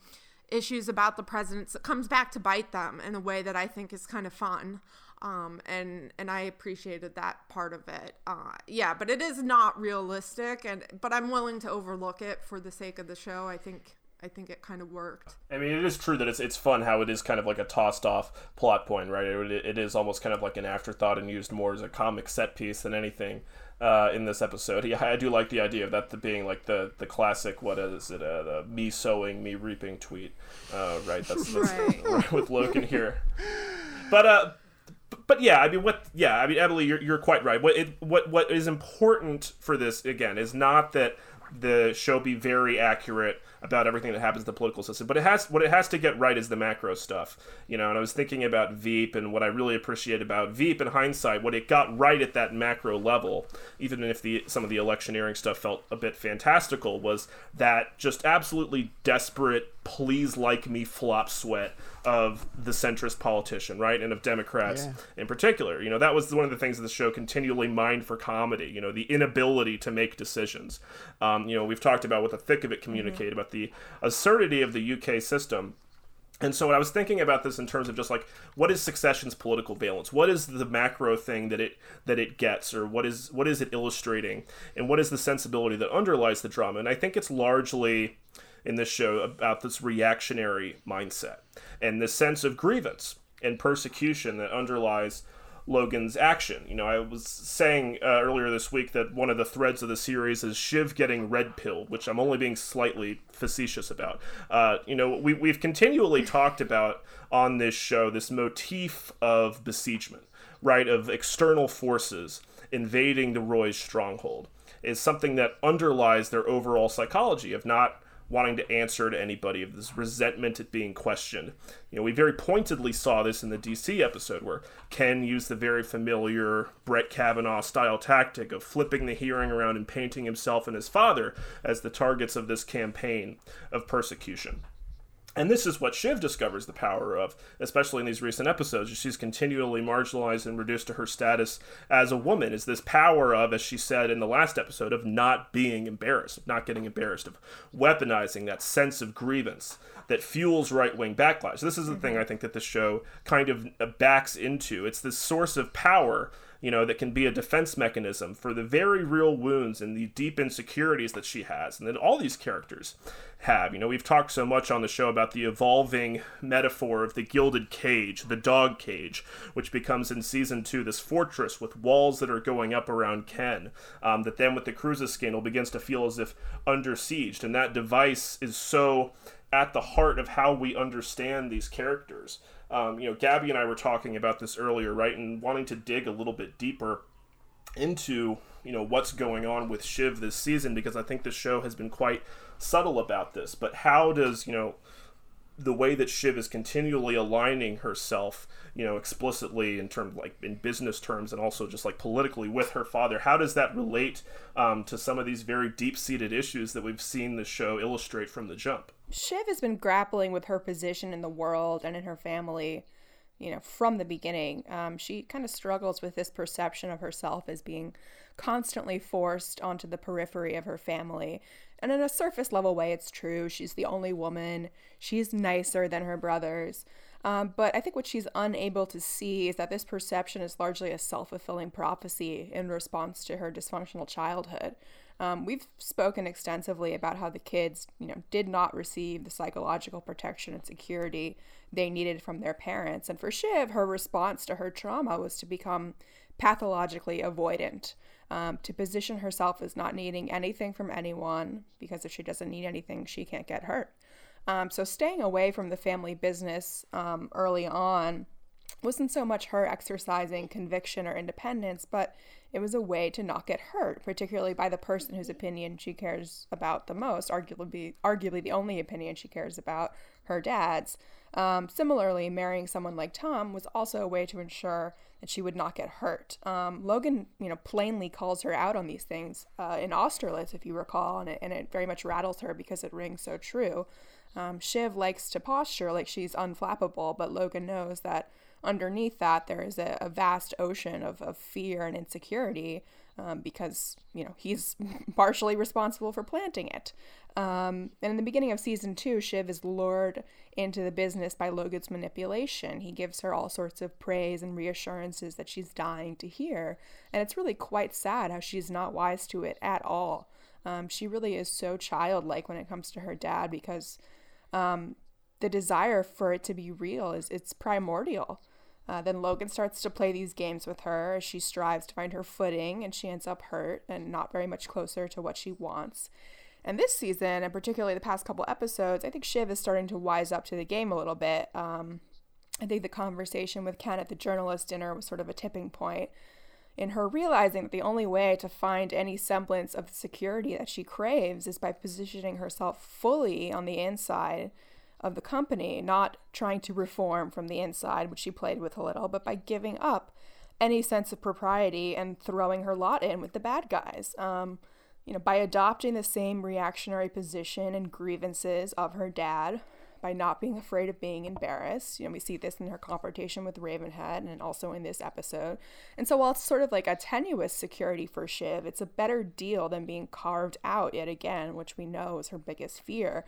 issues about the presidents. It comes back to bite them in a way that I think is kind of fun um, and and I appreciated that part of it. Uh, yeah, but it is not realistic, and but I'm willing to overlook it for the sake of the show. I think I think it kind of worked. I mean, it is true that it's it's fun how it is kind of like a tossed off plot point, right? It, it is almost kind of like an afterthought and used more as a comic set piece than anything uh, in this episode. Yeah, I do like the idea of that being like the the classic what is it? Uh, the me sowing, me reaping tweet, uh, right? That's, that's right. with Logan here. But uh, but yeah, I mean, what? Yeah, I mean, Emily, you're, you're quite right. What it, what what is important for this again is not that the show be very accurate about everything that happens in the political system. But it has what it has to get right is the macro stuff, you know. And I was thinking about Veep and what I really appreciate about Veep in hindsight, what it got right at that macro level, even if the some of the electioneering stuff felt a bit fantastical, was that just absolutely desperate, please like me flop sweat of the centrist politician, right, and of Democrats yeah. in particular. You know, that was one of the things that the show continually mined for comedy. You know, the inability to make decisions. Um, you know, we've talked about what the thick of it communicate mm-hmm. about the absurdity of the UK system. And so, when I was thinking about this in terms of just like what is succession's political valence, what is the macro thing that it that it gets, or what is what is it illustrating, and what is the sensibility that underlies the drama? And I think it's largely in this show about this reactionary mindset and this sense of grievance and persecution that underlies Logan's action. You know, I was saying uh, earlier this week that one of the threads of the series is Shiv getting red pilled, which I'm only being slightly facetious about. Uh, you know, we, we've continually talked about on this show this motif of besiegement, right, of external forces invading the Roy's stronghold, is something that underlies their overall psychology of not wanting to answer to anybody, of this resentment at being questioned. You know, we very pointedly saw this in the DC episode where Ken used the very familiar Brett Kavanaugh style tactic of flipping the hearing around and painting himself and his father as the targets of this campaign of persecution. And this is what Shiv discovers the power of, especially in these recent episodes. She's continually marginalized and reduced to her status as a woman. Is this power of, as she said in the last episode, of not being embarrassed, of not getting embarrassed, of weaponizing that sense of grievance that fuels right wing backlash. This is the thing mm-hmm. I think that the show kind of backs into. It's this source of power you know, that can be a defense mechanism for the very real wounds and the deep insecurities that she has, and that all these characters have. You know, we've talked so much on the show about the evolving metaphor of the gilded cage, the dog cage, which becomes in season two this fortress with walls that are going up around Ken, um, that then with the Cruises scandal begins to feel as if under siege. And that device is so at the heart of how we understand these characters. Um, you know, Gabby and I were talking about this earlier, right, and wanting to dig a little bit deeper into you know what's going on with Shiv this season because I think the show has been quite subtle about this. But how does you know the way that Shiv is continually aligning herself, you know, explicitly in terms like in business terms and also just like politically with her father, how does that relate um, to some of these very deep seated issues that we've seen the show illustrate from the jump? Shiv has been grappling with her position in the world and in her family, you know, from the beginning. Um, she kind of struggles with this perception of herself as being constantly forced onto the periphery of her family. And in a surface level way, it's true. She's the only woman. She's nicer than her brothers. Um, but I think what she's unable to see is that this perception is largely a self fulfilling prophecy in response to her dysfunctional childhood. Um, we've spoken extensively about how the kids, you know, did not receive the psychological protection and security they needed from their parents. And for Shiv, her response to her trauma was to become pathologically avoidant, um, to position herself as not needing anything from anyone because if she doesn't need anything, she can't get hurt. Um, so staying away from the family business um, early on wasn't so much her exercising conviction or independence, but it was a way to not get hurt, particularly by the person whose opinion she cares about the most, arguably, arguably the only opinion she cares about, her dad's. Um, similarly, marrying someone like Tom was also a way to ensure that she would not get hurt. Um, Logan, you know, plainly calls her out on these things uh, in Austerlitz, if you recall, and it, and it very much rattles her because it rings so true. Um, Shiv likes to posture like she's unflappable, but Logan knows that underneath that there is a, a vast ocean of, of fear and insecurity um, because you know he's partially responsible for planting it. Um, and in the beginning of season two shiv is lured into the business by logan's manipulation. He gives her all sorts of praise and reassurances that she's dying to hear. And it's really quite sad how she's not wise to it at all. Um, she really is so childlike when it comes to her dad because um, the desire for it to be real is it's primordial. Uh, then Logan starts to play these games with her as she strives to find her footing, and she ends up hurt and not very much closer to what she wants. And this season, and particularly the past couple episodes, I think Shiv is starting to wise up to the game a little bit. Um, I think the conversation with Ken at the journalist dinner was sort of a tipping point in her realizing that the only way to find any semblance of the security that she craves is by positioning herself fully on the inside of the company, not trying to reform from the inside, which she played with a little, but by giving up any sense of propriety and throwing her lot in with the bad guys. Um, you know, by adopting the same reactionary position and grievances of her dad, by not being afraid of being embarrassed. You know, we see this in her confrontation with Ravenhead and also in this episode. And so while it's sort of like a tenuous security for Shiv, it's a better deal than being carved out yet again, which we know is her biggest fear.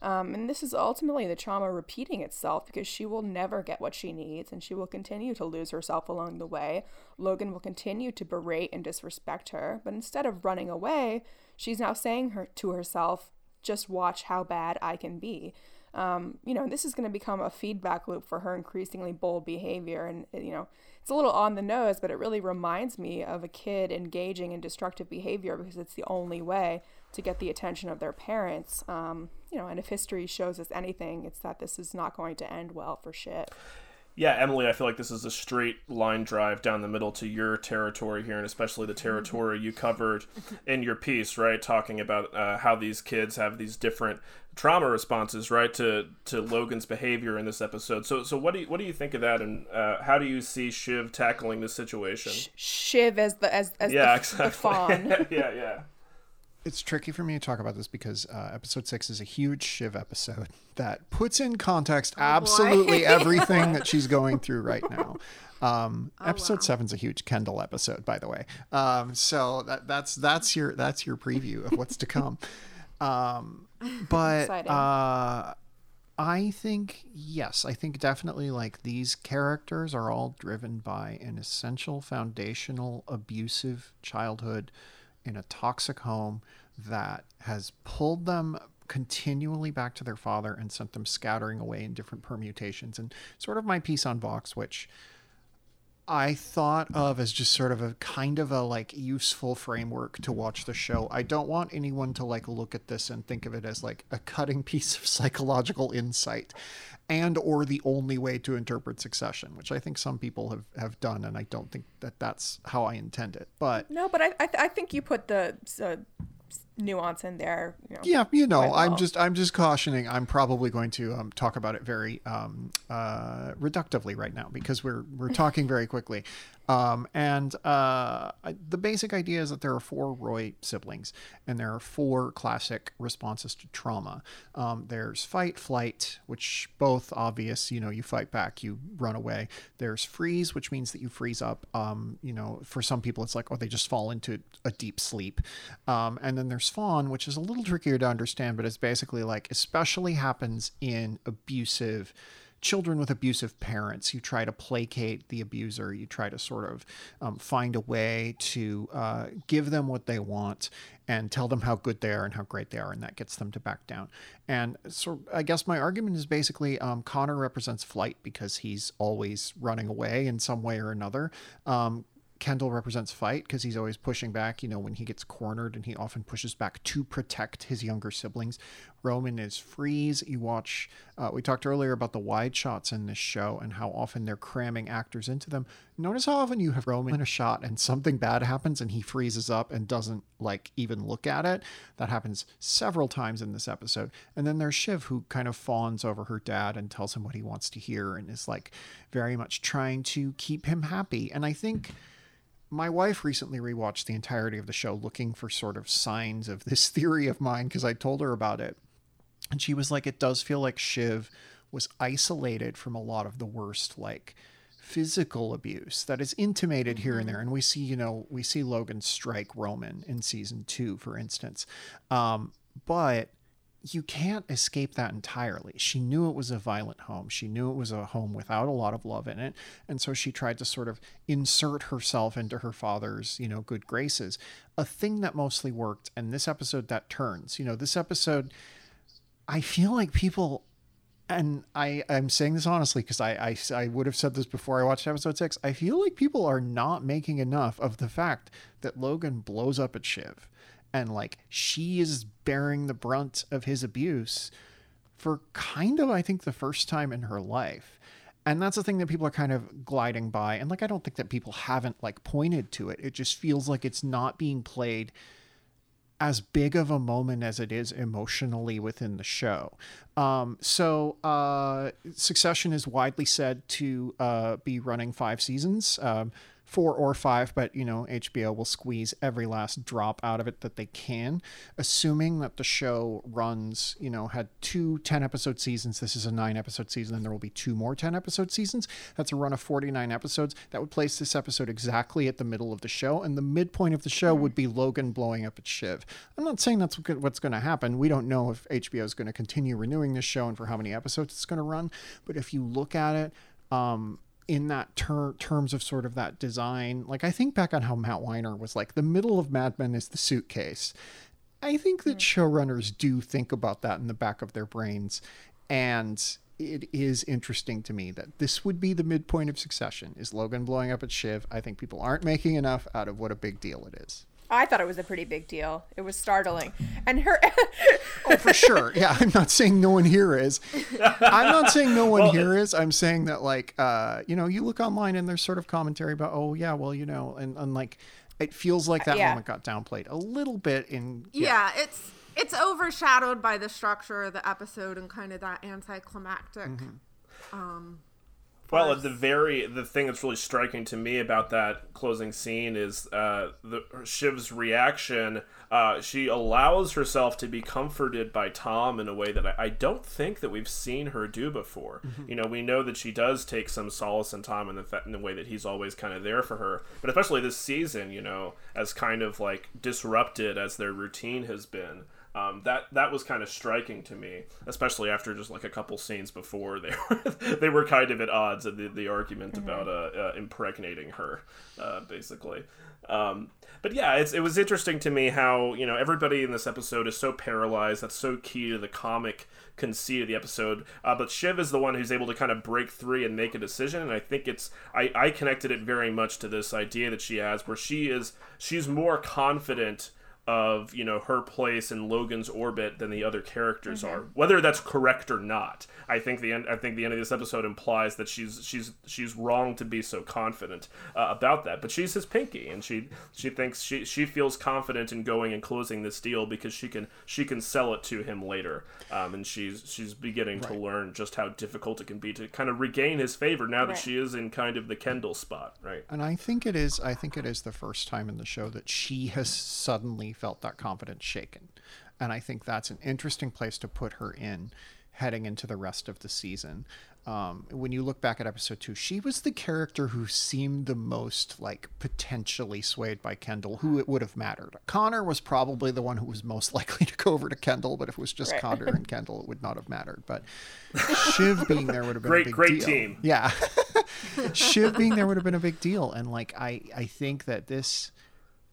Um, and this is ultimately the trauma repeating itself because she will never get what she needs and she will continue to lose herself along the way. Logan will continue to berate and disrespect her, but instead of running away, she's now saying her to herself, just watch how bad I can be. Um, you know, this is going to become a feedback loop for her increasingly bold behavior. And, you know, it's a little on the nose, but it really reminds me of a kid engaging in destructive behavior because it's the only way to get the attention of their parents. Um, you know, and if history shows us anything, it's that this is not going to end well for Shiv. Yeah, Emily, I feel like this is a straight line drive down the middle to your territory here, and especially the territory you covered in your piece, right? Talking about uh, how these kids have these different trauma responses, right, to to Logan's behavior in this episode. So, so what do you what do you think of that, and uh, how do you see Shiv tackling this situation? Shiv as the as as yeah, the, exactly. the fawn. yeah, yeah it's tricky for me to talk about this because uh, episode six is a huge Shiv episode that puts in context oh, absolutely everything that she's going through right now. Um, oh, episode wow. seven's a huge Kendall episode, by the way. Um, so that, that's that's your that's your preview of what's to come. Um, but uh, I think yes, I think definitely like these characters are all driven by an essential, foundational, abusive childhood in a toxic home that has pulled them continually back to their father and sent them scattering away in different permutations. And sort of my piece on Vox, which I thought of as just sort of a kind of a like useful framework to watch the show. I don't want anyone to like look at this and think of it as like a cutting piece of psychological insight and or the only way to interpret succession, which I think some people have, have done, and I don't think that that's how I intend it. But no, but I I, I think you put the uh, nuance in there. You know, yeah, you know. I'm just I'm just cautioning. I'm probably going to um, talk about it very um, uh, reductively right now because we're we're talking very quickly. Um, and uh, the basic idea is that there are four Roy siblings, and there are four classic responses to trauma. Um, there's fight, flight, which both obvious. You know, you fight back, you run away. There's freeze, which means that you freeze up. Um, you know, for some people, it's like, oh, they just fall into a deep sleep. Um, and then there's fawn, which is a little trickier to understand, but it's basically like, especially happens in abusive children with abusive parents. You try to placate the abuser. You try to sort of um, find a way to uh, give them what they want and tell them how good they are and how great they are, and that gets them to back down. And so, I guess my argument is basically um, Connor represents flight because he's always running away in some way or another. Um, Kendall represents fight because he's always pushing back, you know, when he gets cornered and he often pushes back to protect his younger siblings. Roman is freeze. You watch, uh, we talked earlier about the wide shots in this show and how often they're cramming actors into them. Notice how often you have Roman in a shot and something bad happens and he freezes up and doesn't like even look at it. That happens several times in this episode. And then there's Shiv who kind of fawns over her dad and tells him what he wants to hear and is like very much trying to keep him happy. And I think my wife recently rewatched the entirety of the show looking for sort of signs of this theory of mine because I told her about it. And she was like, it does feel like Shiv was isolated from a lot of the worst, like physical abuse that is intimated here and there. Mm-hmm. And we see, you know, we see Logan strike Roman in season two, for instance. Um, but you can't escape that entirely. She knew it was a violent home. She knew it was a home without a lot of love in it. And so she tried to sort of insert herself into her father's, you know, good graces. A thing that mostly worked. And this episode that turns, you know, this episode, I feel like people, and I, I'm saying this honestly because I, I, I would have said this before I watched episode six. I feel like people are not making enough of the fact that Logan blows up at Shiv and like she is bearing the brunt of his abuse for kind of I think the first time in her life. And that's the thing that people are kind of gliding by. And like I don't think that people haven't like pointed to it. It just feels like it's not being played as big of a moment as it is emotionally within the show. Um, so, uh, Succession is widely said to uh, be running five seasons. Um, four or five, but you know, HBO will squeeze every last drop out of it that they can, assuming that the show runs, you know, had two 10 episode seasons. This is a nine episode season, and there will be two more 10 episode seasons. That's a run of 49 episodes. That would place this episode exactly at the middle of the show, and the midpoint of the show would be Logan blowing up at Shiv. I'm not saying that's what's going to happen. We don't know if HBO is going to continue renewing this show and for how many episodes it's going to run, but if you look at it, um, in that ter- terms of sort of that design. Like I think back on how Matt Weiner was like the middle of Mad Men is the suitcase. I think that hmm. showrunners do think about that in the back of their brains, and it is interesting to me that this would be the midpoint of Succession. Is Logan blowing up at Shiv? I think people aren't making enough out of what a big deal it is. I thought it was a pretty big deal. It was startling. And her Oh, for sure. Yeah, I'm not saying no one here is. I'm not saying no one well, here is. I'm saying that like uh, you know, you look online and there's sort of commentary about, "Oh, yeah, well, you know," and, and like it feels like that yeah. moment got downplayed a little bit in yeah. yeah, it's it's overshadowed by the structure of the episode and kind of that anticlimactic mm-hmm. um well, at the very the thing that's really striking to me about that closing scene is uh, the Shiv's reaction. Uh, she allows herself to be comforted by Tom in a way that I, I don't think that we've seen her do before. Mm-hmm. You know, we know that she does take some solace in Tom in the in the way that he's always kind of there for her. But especially this season, you know, as kind of like disrupted as their routine has been. Um, that that was kind of striking to me, especially after just like a couple scenes before they were they were kind of at odds in the, the argument mm-hmm. about uh, uh, impregnating her, uh, basically. Um, but yeah, it's, it was interesting to me how you know everybody in this episode is so paralyzed. That's so key to the comic conceit of the episode. Uh, but Shiv is the one who's able to kind of break through and make a decision, and I think it's I, I connected it very much to this idea that she has, where she is she's more confident of you know her place in Logan's orbit than the other characters mm-hmm. are. Whether that's correct or not, I think the end. I think the end of this episode implies that she's she's she's wrong to be so confident uh, about that. But she's his pinky, and she she thinks she she feels confident in going and closing this deal because she can she can sell it to him later. Um, and she's she's beginning right. to learn just how difficult it can be to kind of regain his favor now that right. she is in kind of the Kendall spot, right? And I think it is. I think it is the first time in the show that she has suddenly felt that confidence shaken. And I think that's an interesting place to put her in heading into the rest of the season. Um, when you look back at episode two, she was the character who seemed the most like potentially swayed by Kendall, who it would have mattered. Connor was probably the one who was most likely to go over to Kendall, but if it was just right. Connor and Kendall, it would not have mattered. But Shiv being there would have been great, a big great deal. team. Yeah, Shiv being there would have been a big deal, and like I, I think that this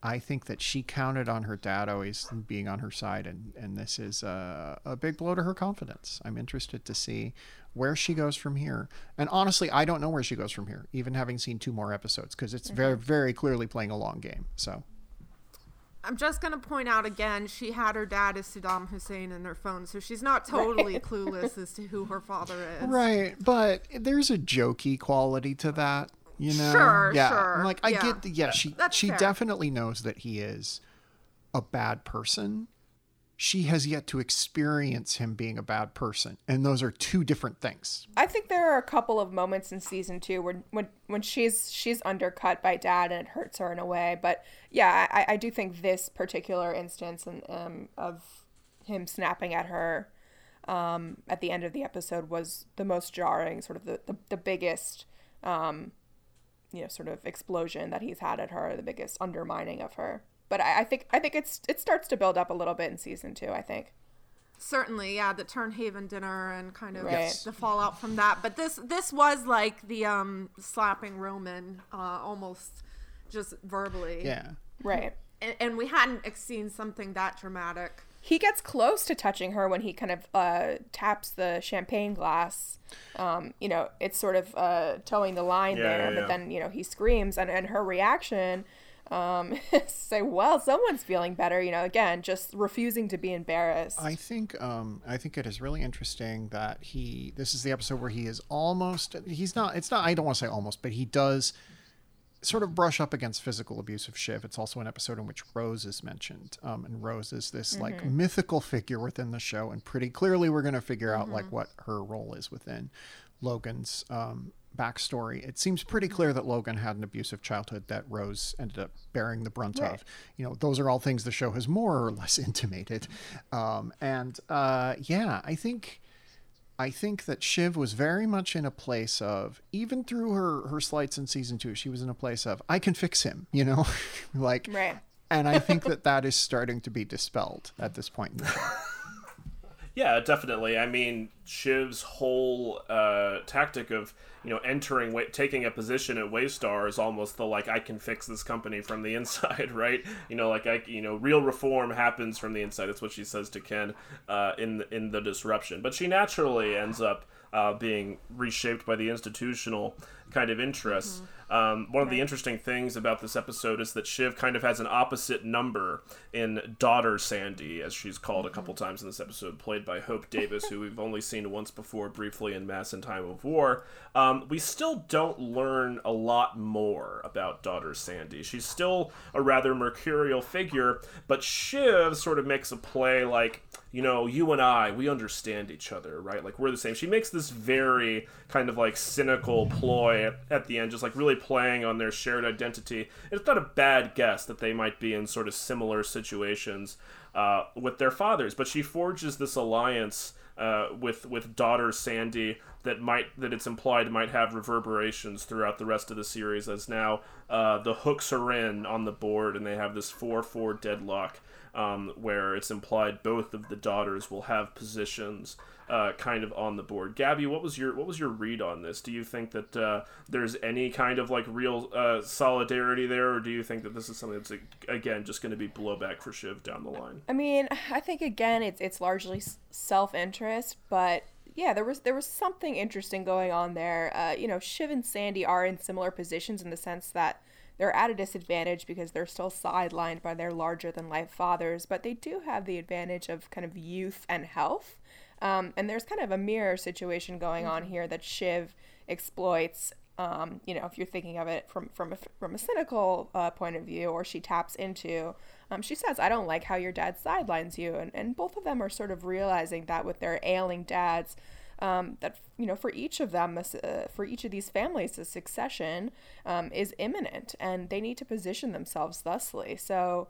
I think that she counted on her dad always being on her side, and, and this is a, a big blow to her confidence. I'm interested to see where she goes from here. And honestly, I don't know where she goes from here, even having seen two more episodes, because it's mm-hmm. very, very clearly playing a long game. So. I'm just going to point out again, she had her dad as Saddam Hussein in her phone, so she's not totally right. clueless as to who her father is. Right, but there's a jokey quality to that. You know, sure, yeah. sure. I'm like, I yeah. get, the, yeah, she That's she fair. definitely knows that he is a bad person. She has yet to experience him being a bad person, and those are two different things. I think there are a couple of moments in season two when when when she's she's undercut by dad and it hurts her in a way. But yeah, I, I do think this particular instance and um, of him snapping at her um, at the end of the episode was the most jarring, sort of the the, the biggest um, you know sort of explosion that he's had at her, the biggest undermining of her. But I, I think I think it's it starts to build up a little bit in season two. I think. Certainly, yeah, the Tern Haven dinner and kind of Right. the fallout from that. But this this was like the um slapping Roman, uh, almost just verbally. Yeah. Right. And, and we hadn't seen something that dramatic. He gets close to touching her when he kind of uh, taps the champagne glass. Um, you know, it's sort of uh, toeing the line Yeah, there, yeah, yeah. but then, you know, he screams, and, and her reaction um, is say, well, someone's feeling better, you know, again, just refusing to be embarrassed. I think um, I think it is really interesting that he. This is the episode where he is almost. He's not. It's not. I don't want to say almost, but he does sort of brush up against physical abuse of Shiv. It's also an episode in which Rose is mentioned, um, and Rose is this like mythical figure within the show, and pretty clearly we're going to figure out like what her role is within Logan's um, backstory. It seems pretty clear that Logan had an abusive childhood that Rose ended up bearing the brunt Right. of. You know, those are all things the show has more or less intimated, um, and uh, yeah, I think. I think that Shiv was very much in a place of, even through her her slights in season two, she was in a place of, I can fix him, you know, like, Right. and I think that that is starting to be dispelled at this point in the show. Yeah, definitely. I mean, Shiv's whole uh, tactic of you know entering, taking a position at Waystar is almost the like I can fix this company from the inside, right? You know, like I, you know, real reform happens from the inside. That's what she says to Ken uh, in the, in the disruption. But she naturally ends up uh, being reshaped by the institutional kind of interests. Um, one of the interesting things about this episode is that Shiv kind of has an opposite number in daughter Sandy, as she's called a couple times in this episode, played by Hope Davis, who we've only seen once before briefly in Mass in Time of War. Um, we still don't learn a lot more about daughter Sandy. She's still a rather mercurial figure, but Shiv sort of makes a play like, you know, you and I, we understand each other, right? Like we're the same. She makes this very kind of like cynical ploy at the end, just like really playing on their shared identity. It's not a bad guess that they might be in sort of similar situations uh, with their fathers, but she forges this alliance uh, with with daughter Sandy that might that it's implied might have reverberations throughout the rest of the series as now uh, the hooks are in on the board and they have this four four deadlock um, where it's implied both of the daughters will have positions uh, kind of on the board. Gabby, what was your what was your read on this? Do you think that uh, there's any kind of like real uh, solidarity there, or do you think that this is something that's again just going to be blowback for Shiv down the line? I mean, I think again, it's it's largely self interest, but yeah, there was there was something interesting going on there. Uh, you know, Shiv and Sandy are in similar positions in the sense that they're at a disadvantage because they're still sidelined by their larger than life fathers, but they do have the advantage of kind of youth and health. Um, and there's kind of a mirror situation going on here that Shiv exploits. Um, you know, if you're thinking of it from from a, from a cynical uh, point of view, or she taps into, um, she says, "I don't like how your dad sidelines you," and and both of them are sort of realizing that with their ailing dads, um, that you know for each of them, uh, for each of these families, the succession um, is imminent, and they need to position themselves thusly. So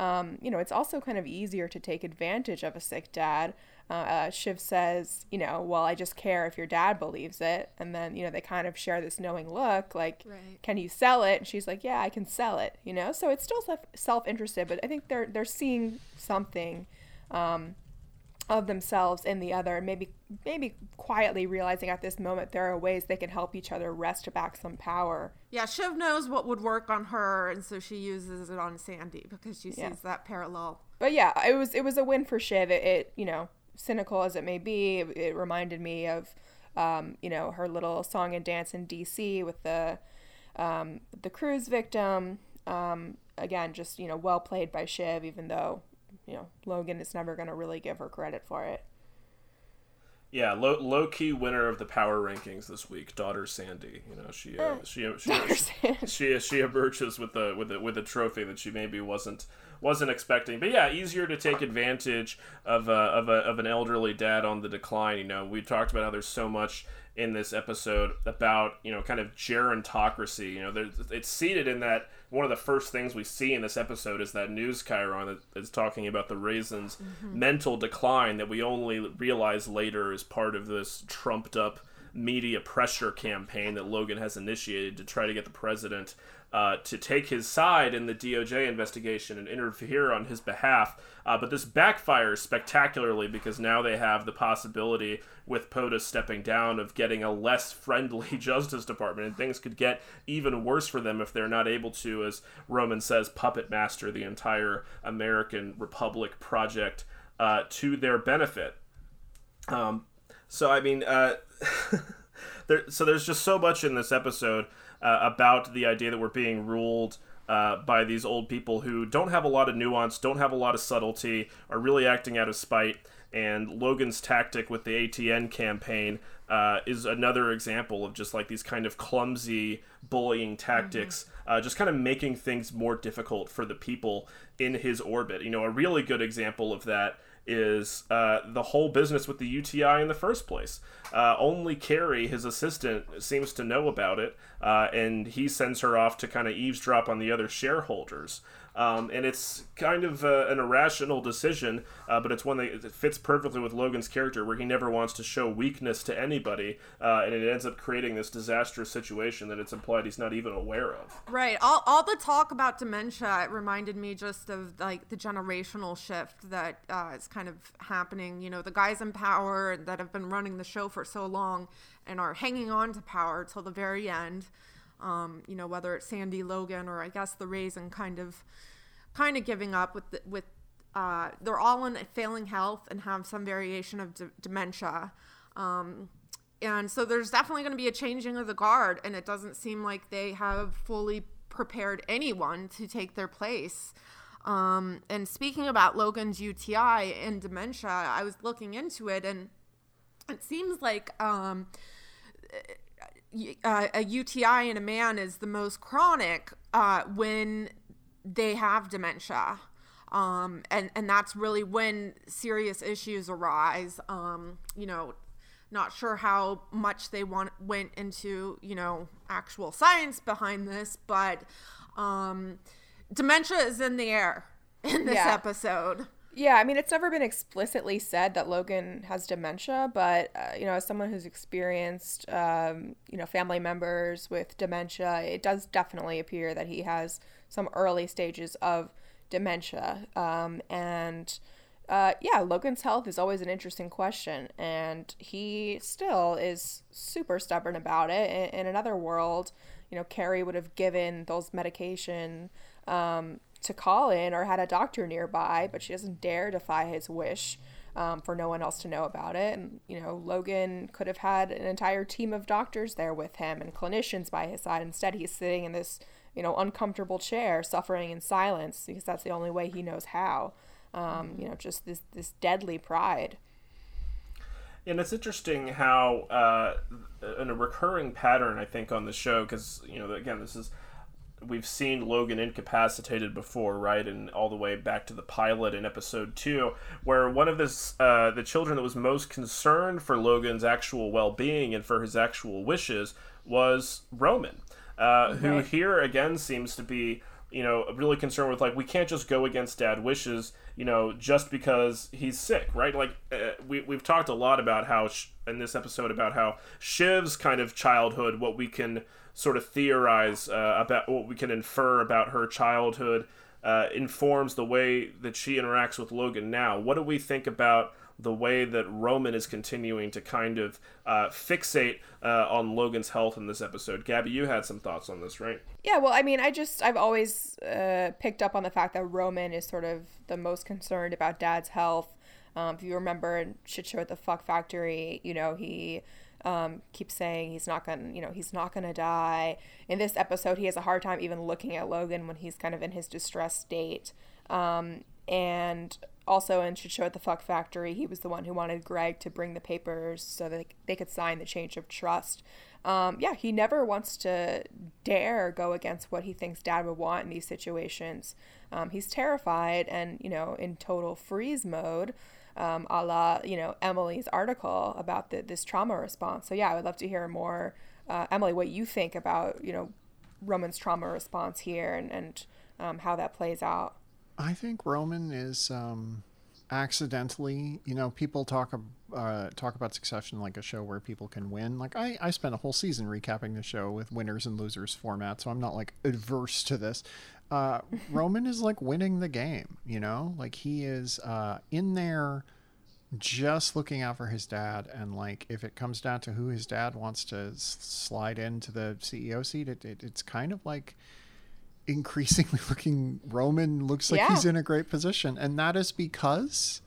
um, you know, it's also kind of easier to take advantage of a sick dad. Uh, uh, Shiv says, you know, well, I just care if your dad believes it. And then, you know, they kind of share this knowing look, like, Right. can you sell it? And she's like, yeah, I can sell it, you know? So it's still self- self-interested, but I think they're, they're seeing something um, of themselves in the other, and maybe, maybe quietly realizing at this moment there are ways they can help each other wrest back some power. Yeah, Shiv knows what would work on her, and so she uses it on Sandy because she sees Yeah. that parallel. but yeah, it was it was a win for Shiv. It, it you know cynical as it may be, it, it reminded me of um, you know her little song and dance in D.C. with the um, the cruise victim. Um, again, just you know well played by Shiv, even though you know Logan is never going to really give her credit for it. Yeah, low low key winner of the power rankings this week, daughter Sandy. You know, she uh, she she, she she she emerges with a with a with a trophy that she maybe wasn't wasn't expecting. But yeah, easier to take advantage of a, of a of an elderly dad on the decline. You know, we talked about how there's so much in this episode about you know kind of gerontocracy. You know, it's seated in that one of the first things we see in this episode is that news chyron that is talking about the Raisin's mm-hmm. mental decline that we only realize later is part of this trumped up media pressure campaign that Logan has initiated to try to get the president uh, to take his side in the DOJ investigation and interfere on his behalf. Uh, but this backfires spectacularly because now they have the possibility, with POTUS stepping down, of getting a less friendly Justice Department. And things could get even worse for them if they're not able to, as Roman says, puppet master the entire American Republic project uh, to their benefit. Um, so, I mean, uh, there, so there's just so much in this episode uh, about the idea that we're being ruled uh, by these old people who don't have a lot of nuance, don't have a lot of subtlety, are really acting out of spite. And Logan's tactic with the ATN campaign uh, is another example of just like these kind of clumsy bullying tactics, mm-hmm. uh, just kind of making things more difficult for the people in his orbit. You know, a really good example of that is uh, the whole business with the UTI in the first place. Uh, only Kerry, his assistant, seems to know about it, uh, and he sends her off to kind of eavesdrop on the other shareholders. Um, and it's kind of uh, an irrational decision, uh, but it's one that fits perfectly with Logan's character, where he never wants to show weakness to anybody, uh, and it ends up creating this disastrous situation that it's implied he's not even aware of. Right. All, all the talk about dementia reminded me just of like the generational shift that uh, is kind of happening. You know, the guys in power that have been running the show for so long and are hanging on to power till the very end. Um, you know, whether it's Sandy Logan or I guess the Raisin kind of kind of giving up with the, with uh, they're all in failing health and have some variation of d- dementia. Um, and so there's definitely going to be a changing of the guard, and it doesn't seem like they have fully prepared anyone to take their place. Um, and speaking about Logan's UTI and dementia, I was looking into it, and it seems like um, uh, a UTI in a man is the most chronic uh, when they have dementia. Um, and, and that's really when serious issues arise. Um, you know, not sure how much they want, went into, you know, actual science behind this, but um, dementia is in the air in this yeah. episode. Yeah, I mean, it's never been explicitly said that Logan has dementia, but uh, you know, as someone who's experienced, um, you know, family members with dementia, it does definitely appear that he has some early stages of dementia. Um, and uh, yeah, Logan's health is always an interesting question, and he still is super stubborn about it. In, in another world, you know, Kerry would have given those medication um, to Colin or had a doctor nearby, but she doesn't dare defy his wish. Um, for no one else to know about it. And, you know, Logan could have had an entire team of doctors there with him and clinicians by his side. Instead, he's sitting in this you know, uncomfortable chair, suffering in silence because that's the only way he knows how. Um, you know, just this this deadly pride. And it's interesting how, uh, in a recurring pattern, I think, on the show, because you know, again, this is we've seen Logan incapacitated before, right? And all the way back to the pilot in episode two, where one of this uh, the children that was most concerned for Logan's actual well being and for his actual wishes was Roman uh, who here again seems to be you know really concerned with like we can't just go against dad wishes you know just because he's sick right? Like uh, we, we've talked a lot about how sh- in this episode about how shiv's kind of childhood what we can sort of theorize uh, about what we can infer about her childhood uh, informs the way that she interacts with logan now. What do we think about the way that Roman is continuing to kind of uh, fixate uh, on Logan's health in this episode. Gabby, you had some thoughts on this, right? Yeah, well, I mean, I just, I've always uh, picked up on the fact that Roman is sort of the most concerned about dad's health. Um, if you remember Shit Show at the Fuck Factory, you know, he um, keeps saying he's not gonna, you know, he's not gonna die. In this episode, he has a hard time even looking at Logan when he's kind of in his distressed state. Um, and also in Shit Show at the Fuck Factory, he was the one who wanted Greg to bring the papers so that they could sign the change of trust. Um, yeah, he never wants to dare go against what he thinks dad would want in these situations. Um, he's terrified and, you know, in total freeze mode, um, a la, you know, Emily's article about the, this trauma response. So, yeah, I would love to hear more, uh, Emily, what you think about, you know, Roman's trauma response here and, and um, how that plays out. I think Roman is um, accidentally, you know, people talk uh, talk about Succession like a show where people can win. Like I, I spent a whole season recapping the show with winners and losers format, so I'm not like adverse to this. Uh, Roman is like winning the game, you know, like he is uh, in there just looking out for his dad and like if it comes down to who his dad wants to slide into the ceo seat it, it, it's kind of like increasingly looking roman looks like Yeah. he's in a great position. And that is because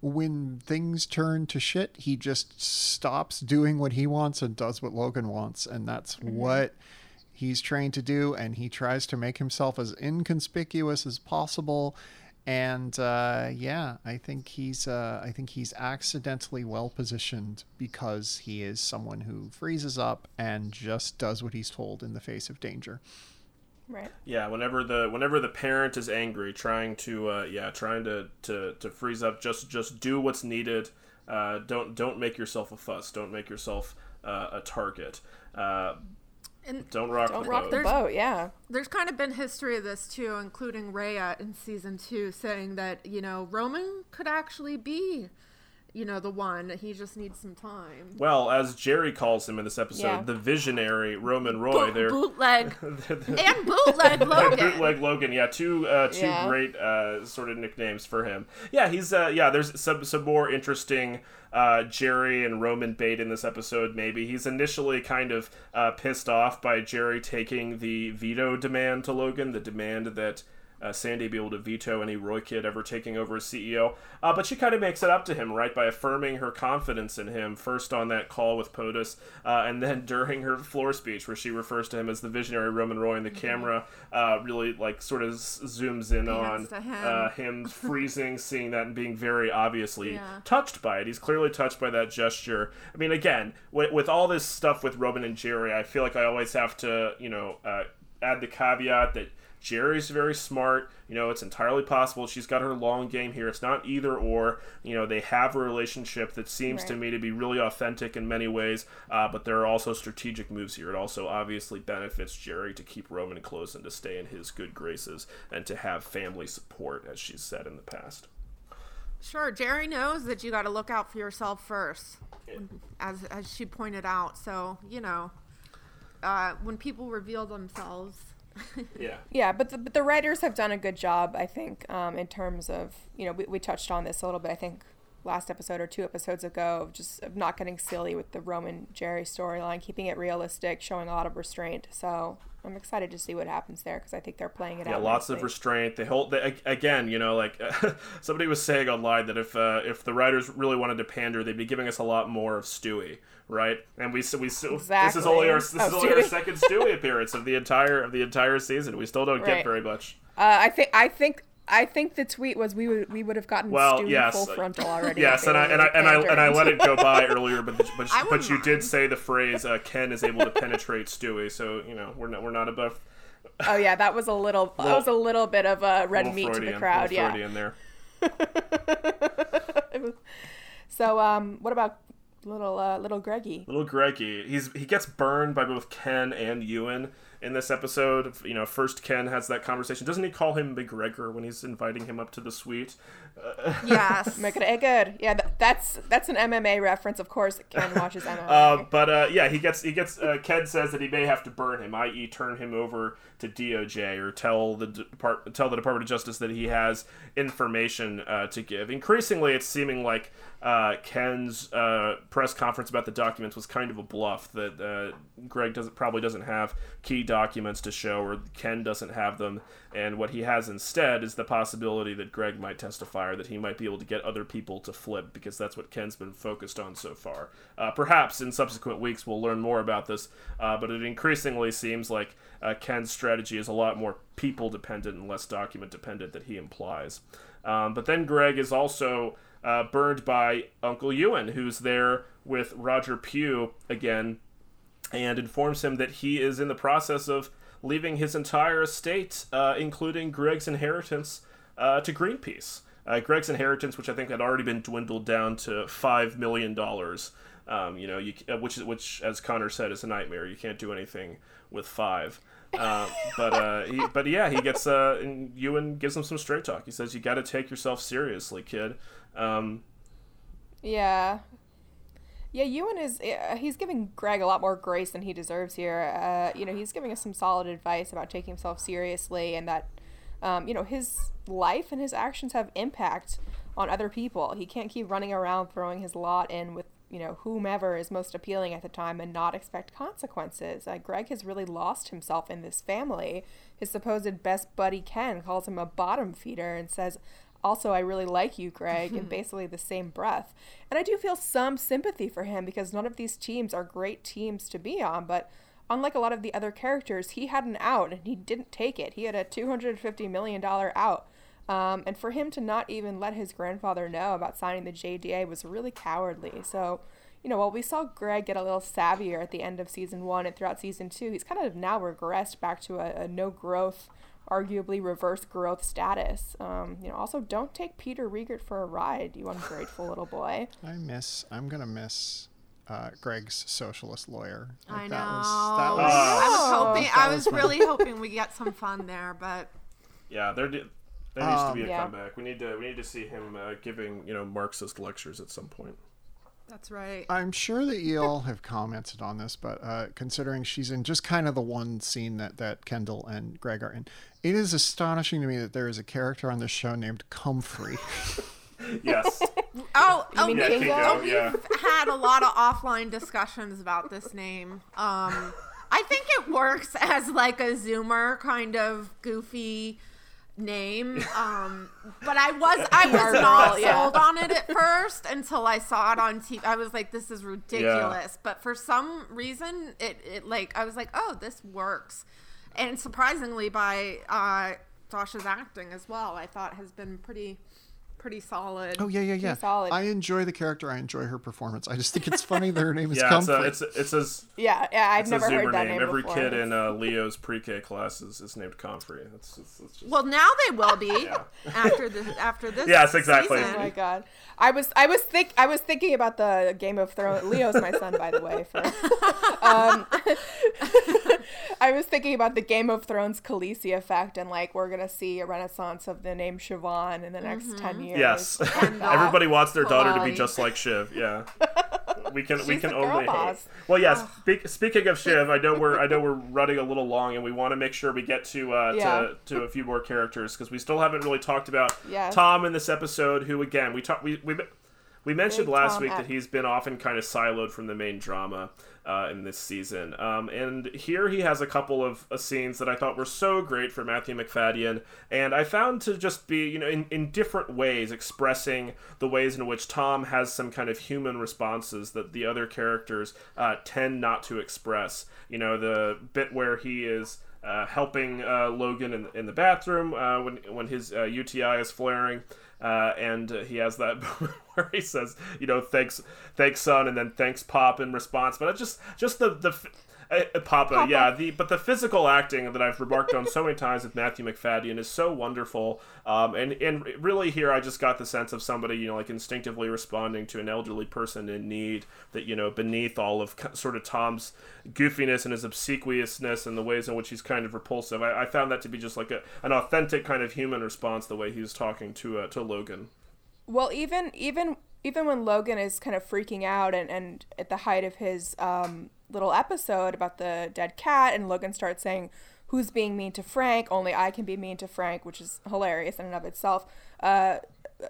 when things turn to shit he just stops doing what he wants and does what logan wants. And that's what he's trained to do. And he tries to make himself as inconspicuous as possible. And uh, yeah i think he's uh, i think he's accidentally well positioned because he is someone who freezes up and just does what he's told in the face of danger Right. Yeah, whenever the whenever the parent is angry, trying to uh, yeah, trying to, to to freeze up, just just do what's needed. Uh, don't don't make yourself a fuss. Don't make yourself uh, a target. Uh, And don't rock Don't the rock boat. the boat. Yeah. there's kind of been history of this too, including Rhea in season two, saying that you know Roman could actually be, you know, the one. He just needs some time. Well, as Gerri calls him in this episode, Yeah. the visionary Roman Roy. Boot- They're bootleg and bootleg Logan. bootleg Logan. Yeah, two uh, two Yeah. great uh, sort of nicknames for him. Yeah, he's uh, yeah. There's some some more interesting uh, Gerri and Roman bait in this episode. Maybe he's initially kind of uh, pissed off by Gerri taking the veto demand to Logan, the demand that. Uh, Sandy be able to veto any Roy kid ever taking over as CEO, uh, but she kind of makes it up to him, right, by affirming her confidence in him first on that call with POTUS, uh, and then during her floor speech where she refers to him as the visionary Roman Roy, and the camera uh, really like sort of zooms in on him. Uh, him freezing, seeing that, and being very obviously Yeah. touched by it. He's clearly touched by that gesture. I mean, again, with, with all this stuff with Roman and Gerri, I feel like I always have to, you know, uh, add the caveat that Gerri's very smart. You know, it's entirely possible she's got her long game here. It's not either or. You know, they have a relationship that seems to me to be really authentic in many ways, uh, but there are also strategic moves here. It also obviously benefits Gerri to keep Roman close and to stay in his good graces and to have family support, as she's said in the past. Sure, Gerri knows that you got to look out for yourself first, as as she pointed out. So you know, uh, when people reveal themselves, Yeah. Yeah, but the, but the writers have done a good job, I think, um, in terms of you know we, we touched on this a little bit. I think last episode or two episodes ago, of just of not getting silly with the Roman Gerri storyline, keeping it realistic, showing a lot of restraint. So I'm excited to see what happens there because I think they're playing it Yeah, out. lots of restraint. They hold they, again. You know, like somebody was saying online that if uh, if the writers really wanted to pander, they'd be giving us a lot more of Stewie, right? And we so we still exactly. this is only our this is Oh, only our second Stewie appearance of the entire of the entire season. We still don't get very much. Uh, I think I think I think the tweet was we would we would have gotten Well, Stewie yes, full frontal already. Yes, and I and I and I and I let it go by earlier, but but but wouldn't you did say the phrase uh, Ken is able to penetrate Stewie, so you know we're not we're not above Oh yeah, that was a little that was a little bit of a red little meat to the crowd. Yeah. Freudian there. So um, what about little uh, little Greggy? Little Greggy, he's he gets burned by both Ken and Ewan in this episode. You know, first Ken has that conversation. Doesn't he call him McGregor when he's inviting him up to the suite? yes, Make it a good. Yeah, that, that's that's an MMA reference, of course. Ken watches MMA. Uh, but uh, yeah, he gets he gets. Uh, Ken says that he may have to burn him, i.e., turn him over to DOJ or tell the depart- tell the Department of Justice that he has information uh, to give. Increasingly, it's seeming like uh, Ken's uh, press conference about the documents was kind of a bluff. That uh, Greg doesn't probably doesn't have key documents to show, or Ken doesn't have them, and what he has instead is the possibility that Greg might testify or that he might be able to get other people to flip because that's what Ken's been focused on so far. Uh, perhaps in subsequent weeks we'll learn more about this, uh, but it increasingly seems like uh, Ken's strategy is a lot more people dependent and less document dependent that he implies. Um, but then Greg is also uh, burned by Uncle Ewan, who's there with Roger Pugh again and informs him that he is in the process of leaving his entire estate, uh, including Greg's inheritance, uh, to Greenpeace. Uh, Greg's inheritance, which I think had already been dwindled down to five million dollars. Um, you know, you, uh, which which, as Connor said, is a nightmare. You can't do anything with five. Uh, but uh, he, but yeah, he gets uh, and Ewan gives him some straight talk. He says, "You got to take yourself seriously, kid." Um, Yeah. Yeah, Ewan is, uh, he's giving Greg a lot more grace than he deserves here. Uh, you know, he's giving us some solid advice about taking himself seriously and that, um, you know, his life and his actions have impact on other people. He can't keep running around throwing his lot in with, you know, whomever is most appealing at the time and not expect consequences. Uh, Greg has really lost himself in this family. His supposed best buddy Ken calls him a bottom feeder and says, also, I really like you, Greg, in basically the same breath. And I do feel some sympathy for him because none of these teams are great teams to be on, but unlike a lot of the other characters, he had an out and he didn't take it. He had a $250 million out. Um, and for him to not even let his grandfather know about signing the JDA was really cowardly. So, you know, while we saw Greg get a little savvier at the end of season one and throughout season two, he's kind of now regressed back to a, a no growth arguably reverse growth status. Um, you know, also don't take Peter Riegert for a ride, you ungrateful little boy. I miss. I'm gonna miss uh, Greg's socialist lawyer. I know. That was, that was, I was hoping. I was was really hoping we get some fun there, but yeah, there di- there needs to be a Yeah. comeback. We need to we need to see him uh, giving you know Marxist lectures at some point. That's right. I'm sure that you all have commented on this, but uh, considering she's in just kind of the one scene that, that Kendall and Greg are in, it is astonishing to me that there is a character on this show named Comfrey. Yes, Oh, oh, mean yeah, Kingo? Kingo, yeah. had a lot of offline discussions about this name. Um, I think it works as like a Zoomer kind of goofy name. Um, but I was I was not yeah. sold on it at first until I saw it on TV. I was like, this is ridiculous. But for some reason, it, it like I was like, oh, this works. And surprisingly, by uh, Dasha's acting as well, I thought has been pretty pretty solid. Oh yeah, yeah, yeah. solid. I enjoy the character. I enjoy her performance. I just think it's funny that her name is yeah. It's Comfrey. a, it's a, it's as Yeah, yeah, I've never heard that name. name Every before. kid in uh, Leo's pre-K class is, is named Comfrey. That's, that's, that's just Well, now they will be after the after this. Yes, exactly. season. Oh my god, I was I was think I was thinking about the Game of Thrones. Leo's my son, by the way. For, um, I was thinking about the Game of Thrones Khaleesi effect, and like we're gonna see a renaissance of the name Siobhan in the next Mm-hmm. ten years. Yes. And, uh, Everybody wants their daughter to be just like Shiv. Yeah. We can we can only boss. well yes. Speak, speaking of Shiv, I know we're I know we're running a little long, and we want to make sure we get to uh, Yeah. to, to a few more characters because we still haven't really talked about Yeah. Tom in this episode. Who again we talked we we. We mentioned Big last Tom week that he's been often kind of siloed from the main drama uh, in this season. Um, and here he has a couple of uh, scenes that I thought were so great for Matthew Macfadyen. And I found to just be, you know, in, in different ways expressing the ways in which Tom has some kind of human responses that the other characters uh, tend not to express. You know, the bit where he is. Uh, helping uh, Logan in, in the bathroom uh, when when his UTI is flaring, uh, and he has that where he says, you know, thanks, thanks, son, and then thanks, pop in response. But just just the the. Uh, uh, Papa, yeah, the but the physical acting that I've remarked on so many times with Matthew Macfadyen is so wonderful, um, and and really here I just got the sense of somebody you know like instinctively responding to an elderly person in need that you know beneath all of sort of Tom's goofiness and his obsequiousness and the ways in which he's kind of repulsive. I, I found that to be just like a, an authentic kind of human response the way he's talking to uh, to Logan. Well, even even even when Logan is kind of freaking out and, and at the height of his um, little episode about the dead cat, and Logan starts saying, "Who's being mean to Frank? Only I can be mean to Frank," which is hilarious in and of itself. Uh,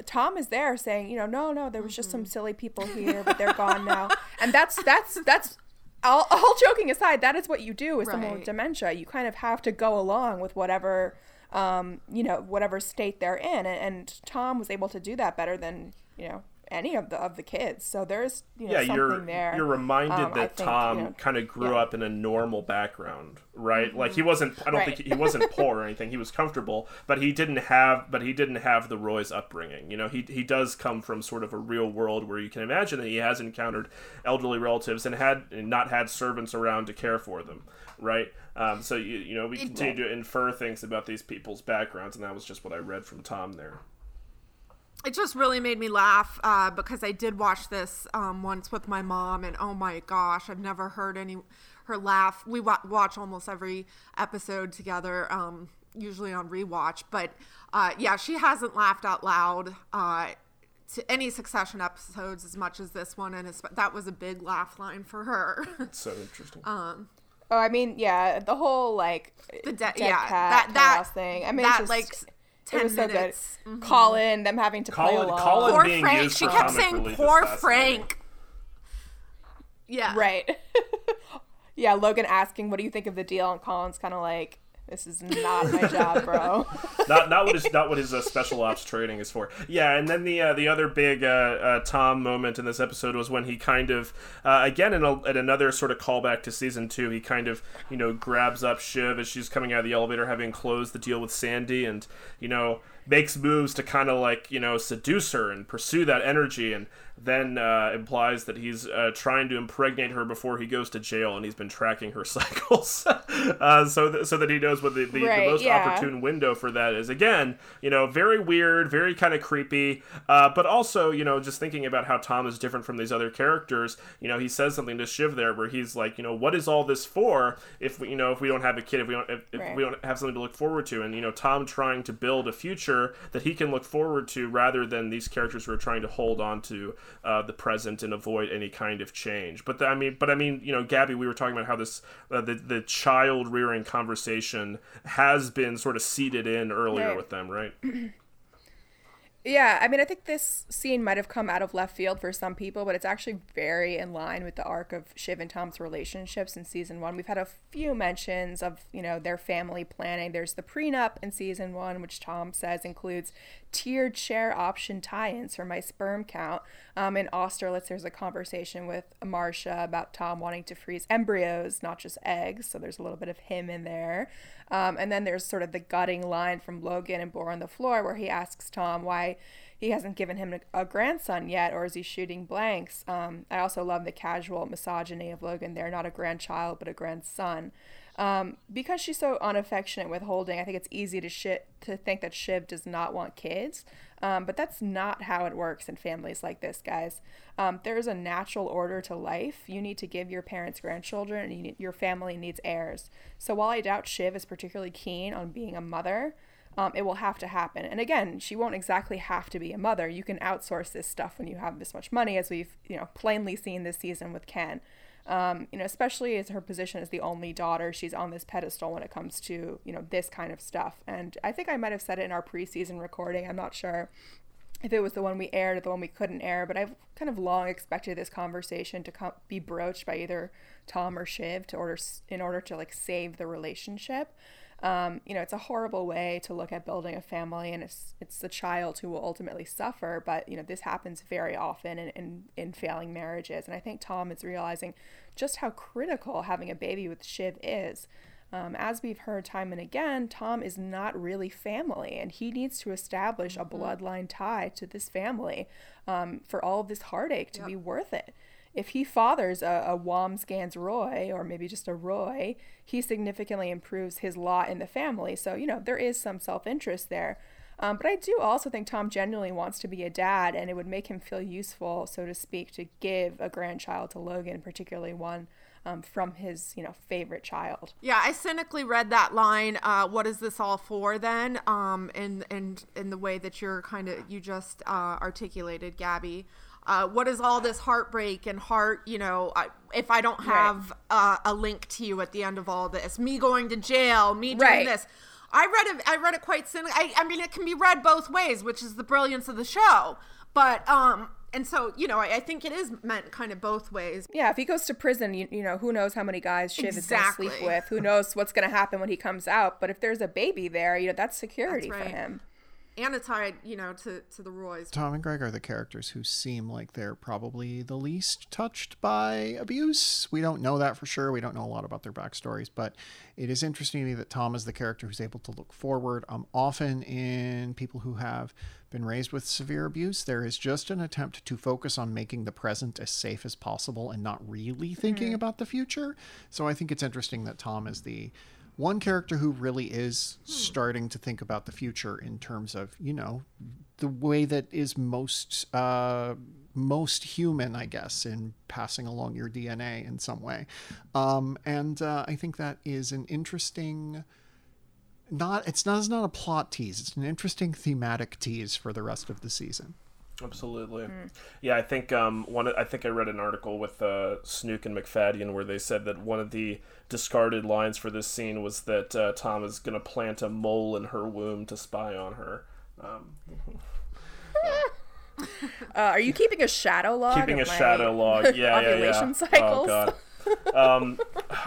Tom is there saying, "You know, no, no, there was just some silly people here, but they're gone now," and that's that's that's. All, all joking aside, that is what you do with someone with dementia. You kind of have to go along with whatever um, you know, whatever state they're in. And, and Tom was able to do that better than, you know, any of the of the kids. So there's, you know, yeah, something you're there. you're reminded Um, that think, Tom you know, kind of grew yeah. up in a normal background, right? Like he wasn't. I don't Right. think he, he wasn't poor or anything. He was comfortable, but he didn't have. But he didn't have the Roy's upbringing. You know, he he does come from sort of a real world where you can imagine that he has encountered elderly relatives and had and not had servants around to care for them, right? Um, so you you know we continue to infer things about these people's backgrounds, and that was just what I read from Tom there. It just really made me laugh uh, because I did watch this um, once with my mom, and oh my gosh, I've never heard any her laugh. We wa- watch almost every episode together, um, usually on rewatch. But uh, yeah, she hasn't laughed out loud uh, to any Succession episodes as much as this one, and it's- that was a big laugh line for her. So interesting. Oh, I mean, yeah, the whole like the de- dead yeah, cat that that chaos thing. I mean, that it's just, like it ten was so minutes. Mm-hmm. Colin, them having to play Colin- along. Colin- Poor being Frank. used She for kept saying poor. Frank. Yeah. Right. yeah, Logan asking, "What do you think of the deal?" And Colin's kind of like, "This is not my job, bro." not not what his not what his uh, special ops training is for. Yeah, and then the uh, the other big uh, uh, Tom moment in this episode was when he kind of uh, again in a, at another sort of callback to season two. He kind of you know grabs up Shiv as she's coming out of the elevator, having closed the deal with Sandy, and you know makes moves to kind of like you know seduce her and pursue that energy and then uh, implies that he's uh, trying to impregnate her before he goes to jail and he's been tracking her cycles uh, so th- so that he knows what the, the, Right, the most yeah. opportune window for that is again you know very weird very kind of creepy uh, but also you know just thinking about how tom is different from these other characters you know he says something to shiv there where he's like you know what is all this for if we you know if we don't have a kid if we don't if, if Right. we don't have something to look forward to and you know tom trying to build a future that he can look forward to rather than these characters who are trying to hold on to uh, the present and avoid any kind of change but the, i mean but i mean you know gabby we were talking about how this uh, the, the child rearing conversation has been sort of seeded in earlier Right. with them right Yeah, I mean, I think this scene might have come out of left field for some people, but it's actually very in line with the arc of Shiv and Tom's relationships in season one. We've had a few mentions of, you know, their family planning. There's the prenup in season one, which Tom says includes tiered share option tie-ins for my sperm count. Um, in Austerlitz, there's a conversation with Marcia about Tom wanting to freeze embryos, not just eggs. So there's a little bit of him in there. Um, and then there's sort of the gutting line from Logan and Boar on the floor where he asks Tom why he hasn't given him a, a grandson yet or is he shooting blanks. Um, I also love the casual misogyny of Logan there, not a grandchild, but a grandson. Um, because she's so unaffectionate with holding, I think it's easy to shit to think that Shiv does not want kids. Um, but that's not how it works in families like this, guys. Um, there is a natural order to life. You need to give your parents grandchildren, and you need, your family needs heirs. So while I doubt Shiv is particularly keen on being a mother, um, it will have to happen. And again, she won't exactly have to be a mother. You can outsource this stuff when you have this much money, as we've you know plainly seen this season with Ken. Um, you know, especially as her position as the only daughter, she's on this pedestal when it comes to you know this kind of stuff. And I think I might have said it in our preseason recording. I'm not sure if it was the one we aired or the one we couldn't air, but I've kind of long expected this conversation to come, be broached by either Tom or Shiv to order in order to like save the relationship. Um, you know, it's a horrible way to look at building a family, and it's it's the child who will ultimately suffer. But you know, this happens very often in, in in failing marriages, and I think Tom is realizing just how critical having a baby with Shiv is. Um, as we've heard time and again, Tom is not really family, and he needs to establish a bloodline tie to this family um, for all of this heartache to be worth it. If he fathers a, a Wambsgans Roy, or maybe just a Roy, he significantly improves his lot in the family. So, you know, there is some self interest there. Um, but I do also think Tom genuinely wants to be a dad, and it would make him feel useful, so to speak, to give a grandchild to Logan, particularly one um, from his, you know, favorite child. Yeah, I cynically read that line. Uh, what is this all for then? Um, in in in the way that you're kind of you just uh, articulated, Gabby. Uh, what is all this heartbreak and heart? You know, I, if I don't have uh, a link to you at the end of all this, me going to jail, me doing Right. this. I read it. I read it quite cynically. I, I mean, it can be read both ways, which is the brilliance of the show. But um, and so you know, I, I think it is meant kind of both ways. Yeah, if he goes to prison, you, you know, who knows how many guys Shiv is going to sleep Exactly. with? Who knows what's going to happen when he comes out? But if there's a baby there, you know, that's security That's for him. And it's tied, you know, to to the Roys. Tom and Greg are the characters who seem like they're probably the least touched by abuse. We don't know that for sure. We don't know a lot about their backstories, but it is interesting to me that Tom is the character who's able to look forward. Um, often in people who have been raised with severe abuse, there is just an attempt to focus on making the present as safe as possible and not really thinking about the future. So I think it's interesting that Tom is the one character who really is starting to think about the future in terms of you know the way that is most uh, most human, I guess, in passing along your DNA in some way. Um, and uh, I think that is an interesting. Not it's not it's not a plot tease. It's an interesting thematic tease for the rest of the season. Absolutely. Yeah, I think um, one. I think I read an article with uh, Snook and Macfadyen where they said that one of the discarded lines for this scene was that uh, Tom is going to plant a mole in her womb to spy on her. Um, Uh, are you keeping a shadow log? keeping a shadow log. Yeah, yeah, yeah. ovulation cycles? Oh god. um,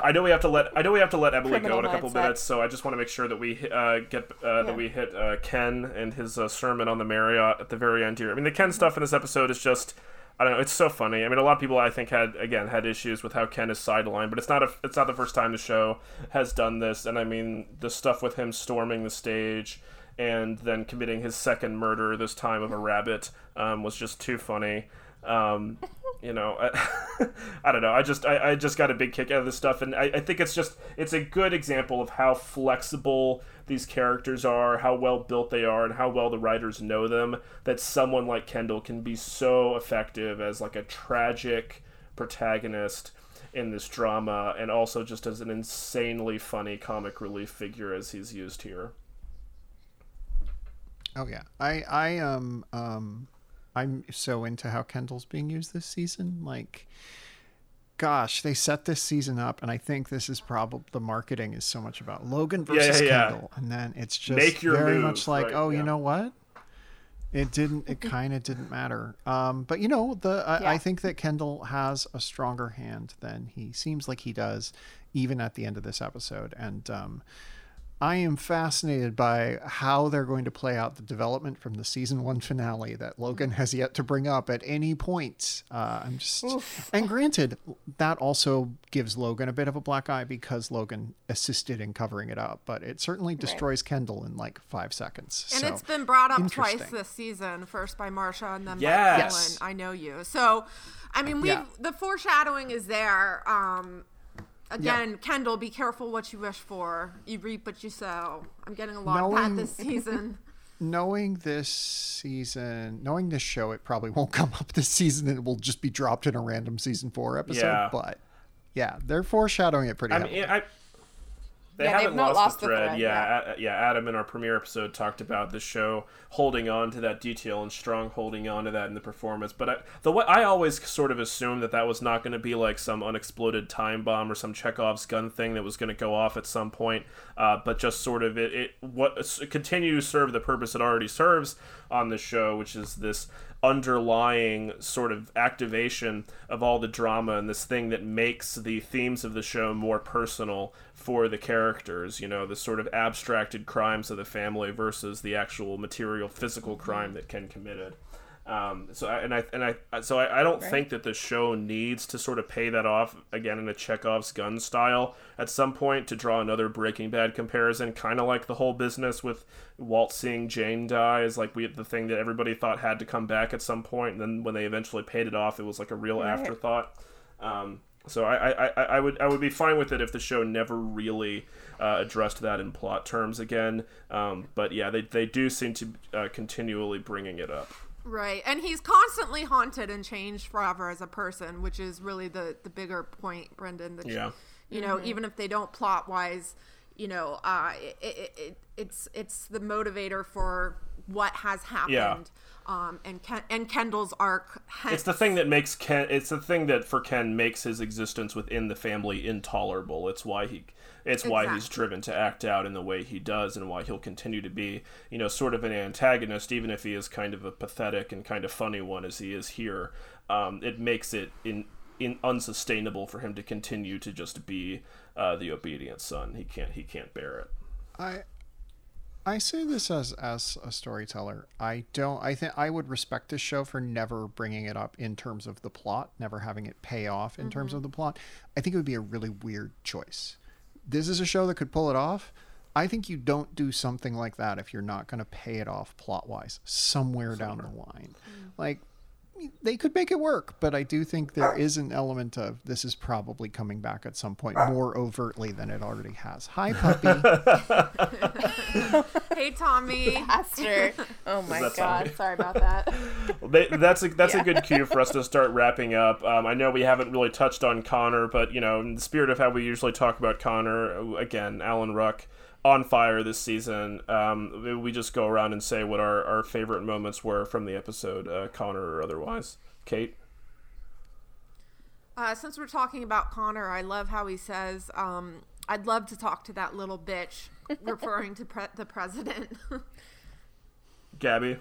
I know we have to let I know we have to let Emily Criminal go in a couple mindset. minutes, so I just want to make sure that we uh, get uh, that we hit uh, Ken and his uh, sermon on the Marriott at the very end here. I mean, the Ken stuff in this episode is just. I don't know. It's so funny. I mean, a lot of people I think had again had issues with how Ken is sidelined, but it's not a it's not the first time the show has done this. And I mean, the stuff with him storming the stage and then committing his second murder this time of a rabbit um, was just too funny. Um, you know, I, I don't know. I just I, I just got a big kick out of this stuff, and I, I think it's just it's a good example of how flexible these characters are, how well built they are, and how well the writers know them. That someone like Kendall can be so effective as like a tragic protagonist in this drama, and also just as an insanely funny comic relief figure as he's used here. Oh yeah, I I um um I'm so into how Kendall's being used this season. Like, gosh, they set this season up, and I think this is probably the marketing is so much about Logan versus yeah, yeah. Kendall, and then it's just Make your very move, much like, right, oh, yeah. you know what? It didn't. It kind of didn't matter. Um, but you know, the I, I think that Kendall has a stronger hand than he seems like he does, even at the end of this episode, and um, I am fascinated by how they're going to play out the development from the season one finale that Logan has yet to bring up at any point. Uh, I'm just, and granted, that also gives Logan a bit of a black eye because Logan assisted in covering it up, but it certainly destroys Kendall in like five seconds. And so, it's been brought up twice this season, first by Marcia and then Yes. by Ellen. I know you. So, I mean, we Yeah. the foreshadowing is there. Um, again, Kendall, be careful what you wish for. You reap what you sow. I'm getting a lot of Knowing- that this season. knowing this season, knowing this show, it probably won't come up this season. and It will just be dropped in a random season four episode. Yeah. But yeah, they're foreshadowing it pretty I heavily. mean, I, they Yeah, haven't lost, lost the the thread. thread, yeah, A- yeah. Adam in our premiere episode talked about the show holding on to that detail and strong holding on to that in the performance. But I, the way I always sort of assumed that that was not going to be like some unexploded time bomb or some Chekhov's gun thing that was going to go off at some point. Uh, but just sort of it, it what continue to serve the purpose it already serves on the show, which is this underlying sort of activation of all the drama and this thing that makes the themes of the show more personal for the characters you know the sort of abstracted crimes of the family versus the actual material physical crime that ken committed. Um, so I, and I and I so I, I don't think that the show needs to sort of pay that off again in a Chekhov's gun style at some point to draw another Breaking Bad comparison, kind of like the whole business with Walt seeing Jane die is like we the thing that everybody thought had to come back at some point, and then when they eventually paid it off, it was like a real afterthought. Um, so I, I, I, I would I would be fine with it if the show never really uh, addressed that in plot terms again. Um, but yeah, they, they do seem to uh, continually bringing it up. Right. And he's constantly haunted and changed forever as a person, which is really the the bigger point, Brendan. That Yeah. You know, even if they don't plot wise, you know, uh, it, it, it, it's it's the motivator for what has happened. Um, and Ken, and Kendall's arc. It's the thing that makes Ken. It's the thing that for Ken makes his existence within the family intolerable. It's why he. It's why he's driven to act out in the way he does, and why he'll continue to be, you know, sort of an antagonist, even if he is kind of a pathetic and kind of funny one as he is here. Um, it makes it in, in unsustainable for him to continue to just be uh, the obedient son. He can't. He can't bear it. I I say this as as a storyteller. I don't. I think I would respect this show for never bringing it up in terms of the plot, never having it pay off in terms of mm-hmm. the plot. I think it would be a really weird choice. This is a show that could pull it off. I think you don't do something like that if you're not going to pay it off plot wise somewhere down the line. Mm. Like, they could make it work, but I do think there is an element of this is probably coming back at some point more overtly than it already has. Hi, puppy. Hey, Tommy. Pastor. Oh my god. Tommy? Sorry about that. They- that's a that's Yeah. a good cue for us to start wrapping up. Um, I know we haven't really touched on Connor, but you know, in the spirit of how we usually talk about Connor, again, Alan Ruck on fire this season. Um, we just go around and say what our, our favorite moments were from the episode, uh, Connor or otherwise. Kate, Uh, since we're talking about Connor, I love how he says, um, "I'd love to talk to that little bitch," referring to pre- the president. Gabby.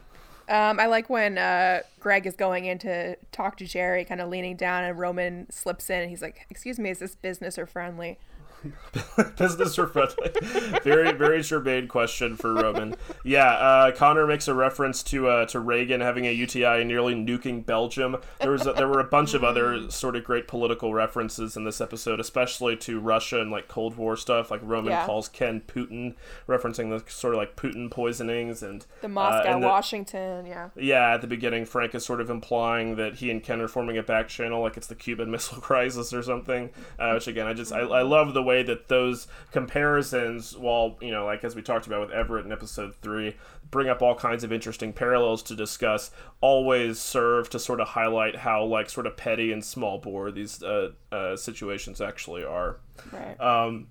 Um, I like when uh, Greg is going in to talk to Gerri, kind of leaning down, and Roman slips in, and he's like, "Excuse me, is this business or friendly?" Business or friendly? very, very germane question for Roman. Yeah, uh, Connor makes a reference to uh, to Reagan having a UTI and nearly nuking Belgium. There was a, there were a bunch of other sort of great political references in this episode, especially to Russia and like Cold War stuff. Like Roman Yeah. calls Ken Putin, referencing the sort of like Putin poisonings and The uh, Moscow, and the- Washington, yeah. yeah, at the beginning, Frank is sort of implying that he and Ken are forming a back channel, like it's the Cuban Missile Crisis or something. Uh, which again, I just I, I love the way that those comparisons, while you know, like as we talked about with Everett in episode three, bring up all kinds of interesting parallels to discuss. Always serve to sort of highlight how like sort of petty and small bore these uh, uh, situations actually are. Right. Um,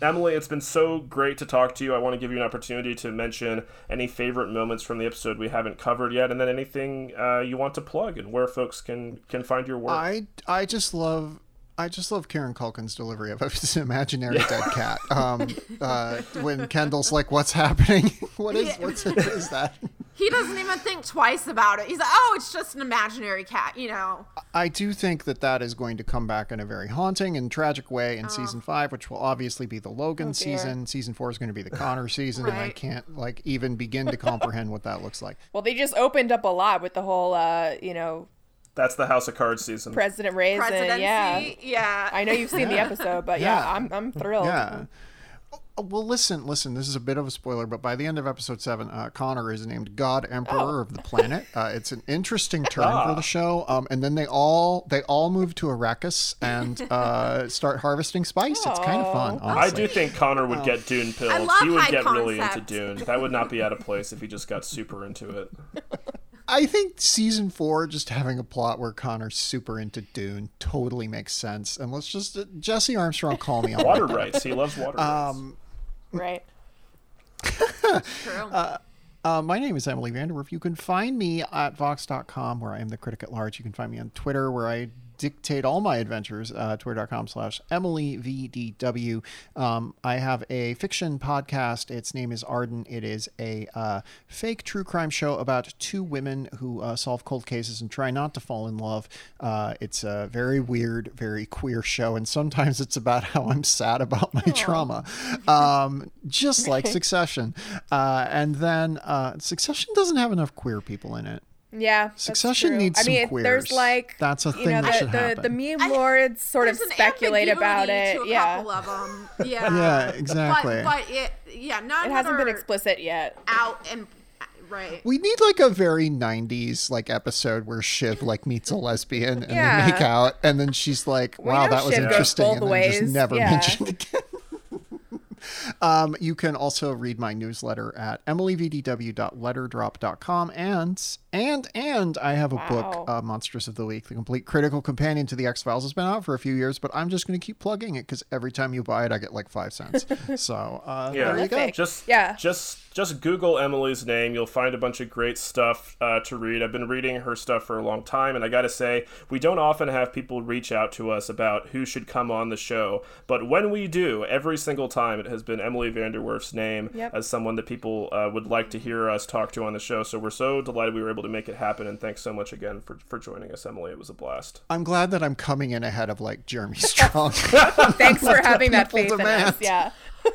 Emily, it's been so great to talk to you. I want to give you an opportunity to mention any favorite moments from the episode we haven't covered yet, and then anything uh, you want to plug and where folks can can find your work. I I just love I just love Kieran Culkin's delivery of it's an imaginary dead cat. Um, uh, when Kendall's like, "What's happening? what is what's what is that?" he doesn't even think twice about it. He's like, "Oh, it's just an imaginary cat," you know. I do think that that is going to come back in a very haunting and tragic way in season five, which will obviously be the Logan Oh, season. Season four is going to be the Connor season, and I can't like even begin to comprehend what that looks like. Well, they just opened up a lot with the whole, uh, you know, That's the House of Cards season. President Raisin. Presidency, Yeah. yeah. I know you've seen the episode, but yeah, Yeah. I'm I'm thrilled. Yeah. Oh, Well, listen, listen. This is a bit of a spoiler, but by the end of episode seven, uh, Connor is named God Emperor of the planet. Uh, it's an interesting turn for the show. Um, and then they all they all move to Arrakis and uh, start harvesting spice. It's kind of fun. I do think Connor would get Dune pills. He would high get really into. Dune. That would not be out of place if he just got super into it. I think season four, just having a plot where Connor's super into Dune, totally makes sense. And let's just uh, Jesse Armstrong call me on Water that. rights. He loves water rights. Right. True. Uh, my name is Emily VanDerWerff. You can find me at Vox.com, where I am the critic at large. You can find me on Twitter, where I dictate all my adventures, uh, twitter.com slash Emily VDW. Um, I have a fiction podcast. Its name is Arden. It is a uh, fake true crime show about two women who uh, solve cold cases and try not to fall in love. Uh, it's a very weird, very queer show, and sometimes it's about how I'm sad about my trauma, um, just like Succession. Uh, and then uh, Succession doesn't have enough queer people in it. Yeah. that's Succession true. needs I some mean, queers. there's like That's a you thing know, that the, should the, happen. the meme lords sort of speculate about it. To a yeah. couple of them. Yeah. Yeah, exactly. But, but it, yeah, none It hasn't been explicit yet. out and right. We need like a very '90s like episode where Shiv like meets a lesbian and Yeah. they make out, and then she's like, "Wow, that was Shiv goes interesting," both and then just never Yeah. mentioned again. Um, you can also read my newsletter at emilyvdw.letterdrop.com and and and I have a Wow. book, uh, Monsters of the Week, the complete critical companion to the X Files. It's been out for a few years, but I'm just going to keep plugging it because every time you buy it, I get like five cents. so uh, Yeah. there you go. Just Yeah. Just just Google Emily's name. You'll find a bunch of great stuff uh, to read. I've been reading her stuff for a long time, and I got to say, we don't often have people reach out to us about who should come on the show. But when we do, every single time, it has been Emily VanDerWerff's name Yep. as someone that people uh, would like to hear us talk to on the show. So we're so delighted we were able to make it happen. And thanks so much again for for joining us, Emily. It was a blast. I'm glad that I'm coming in ahead of like Jeremy Strong. Thanks for having that people faith in us. Yeah.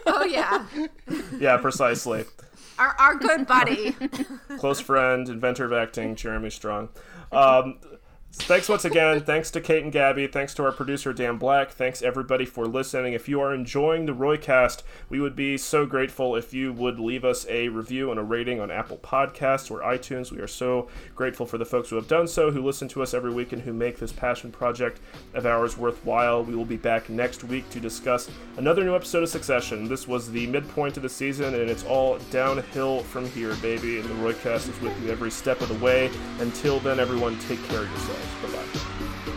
Oh yeah, Yeah, precisely. our our good buddy. close friend, inventor of acting, Jeremy Strong. Um, Thanks once again. Thanks to Kate and Gabby. Thanks to our producer, Dan Black. Thanks everybody for listening. If you are enjoying the Roycast, we would be so grateful if you would leave us a review and a rating on Apple Podcasts or iTunes. We are so grateful for the folks who have done so, who listen to us every week, and who make this passion project of ours worthwhile. We will be back next week to discuss another new episode of Succession. This was the midpoint of the season, and it's all downhill from here, baby. And the Roycast is with you every step of the way. Until then, everyone, take care of guys. Bye bye.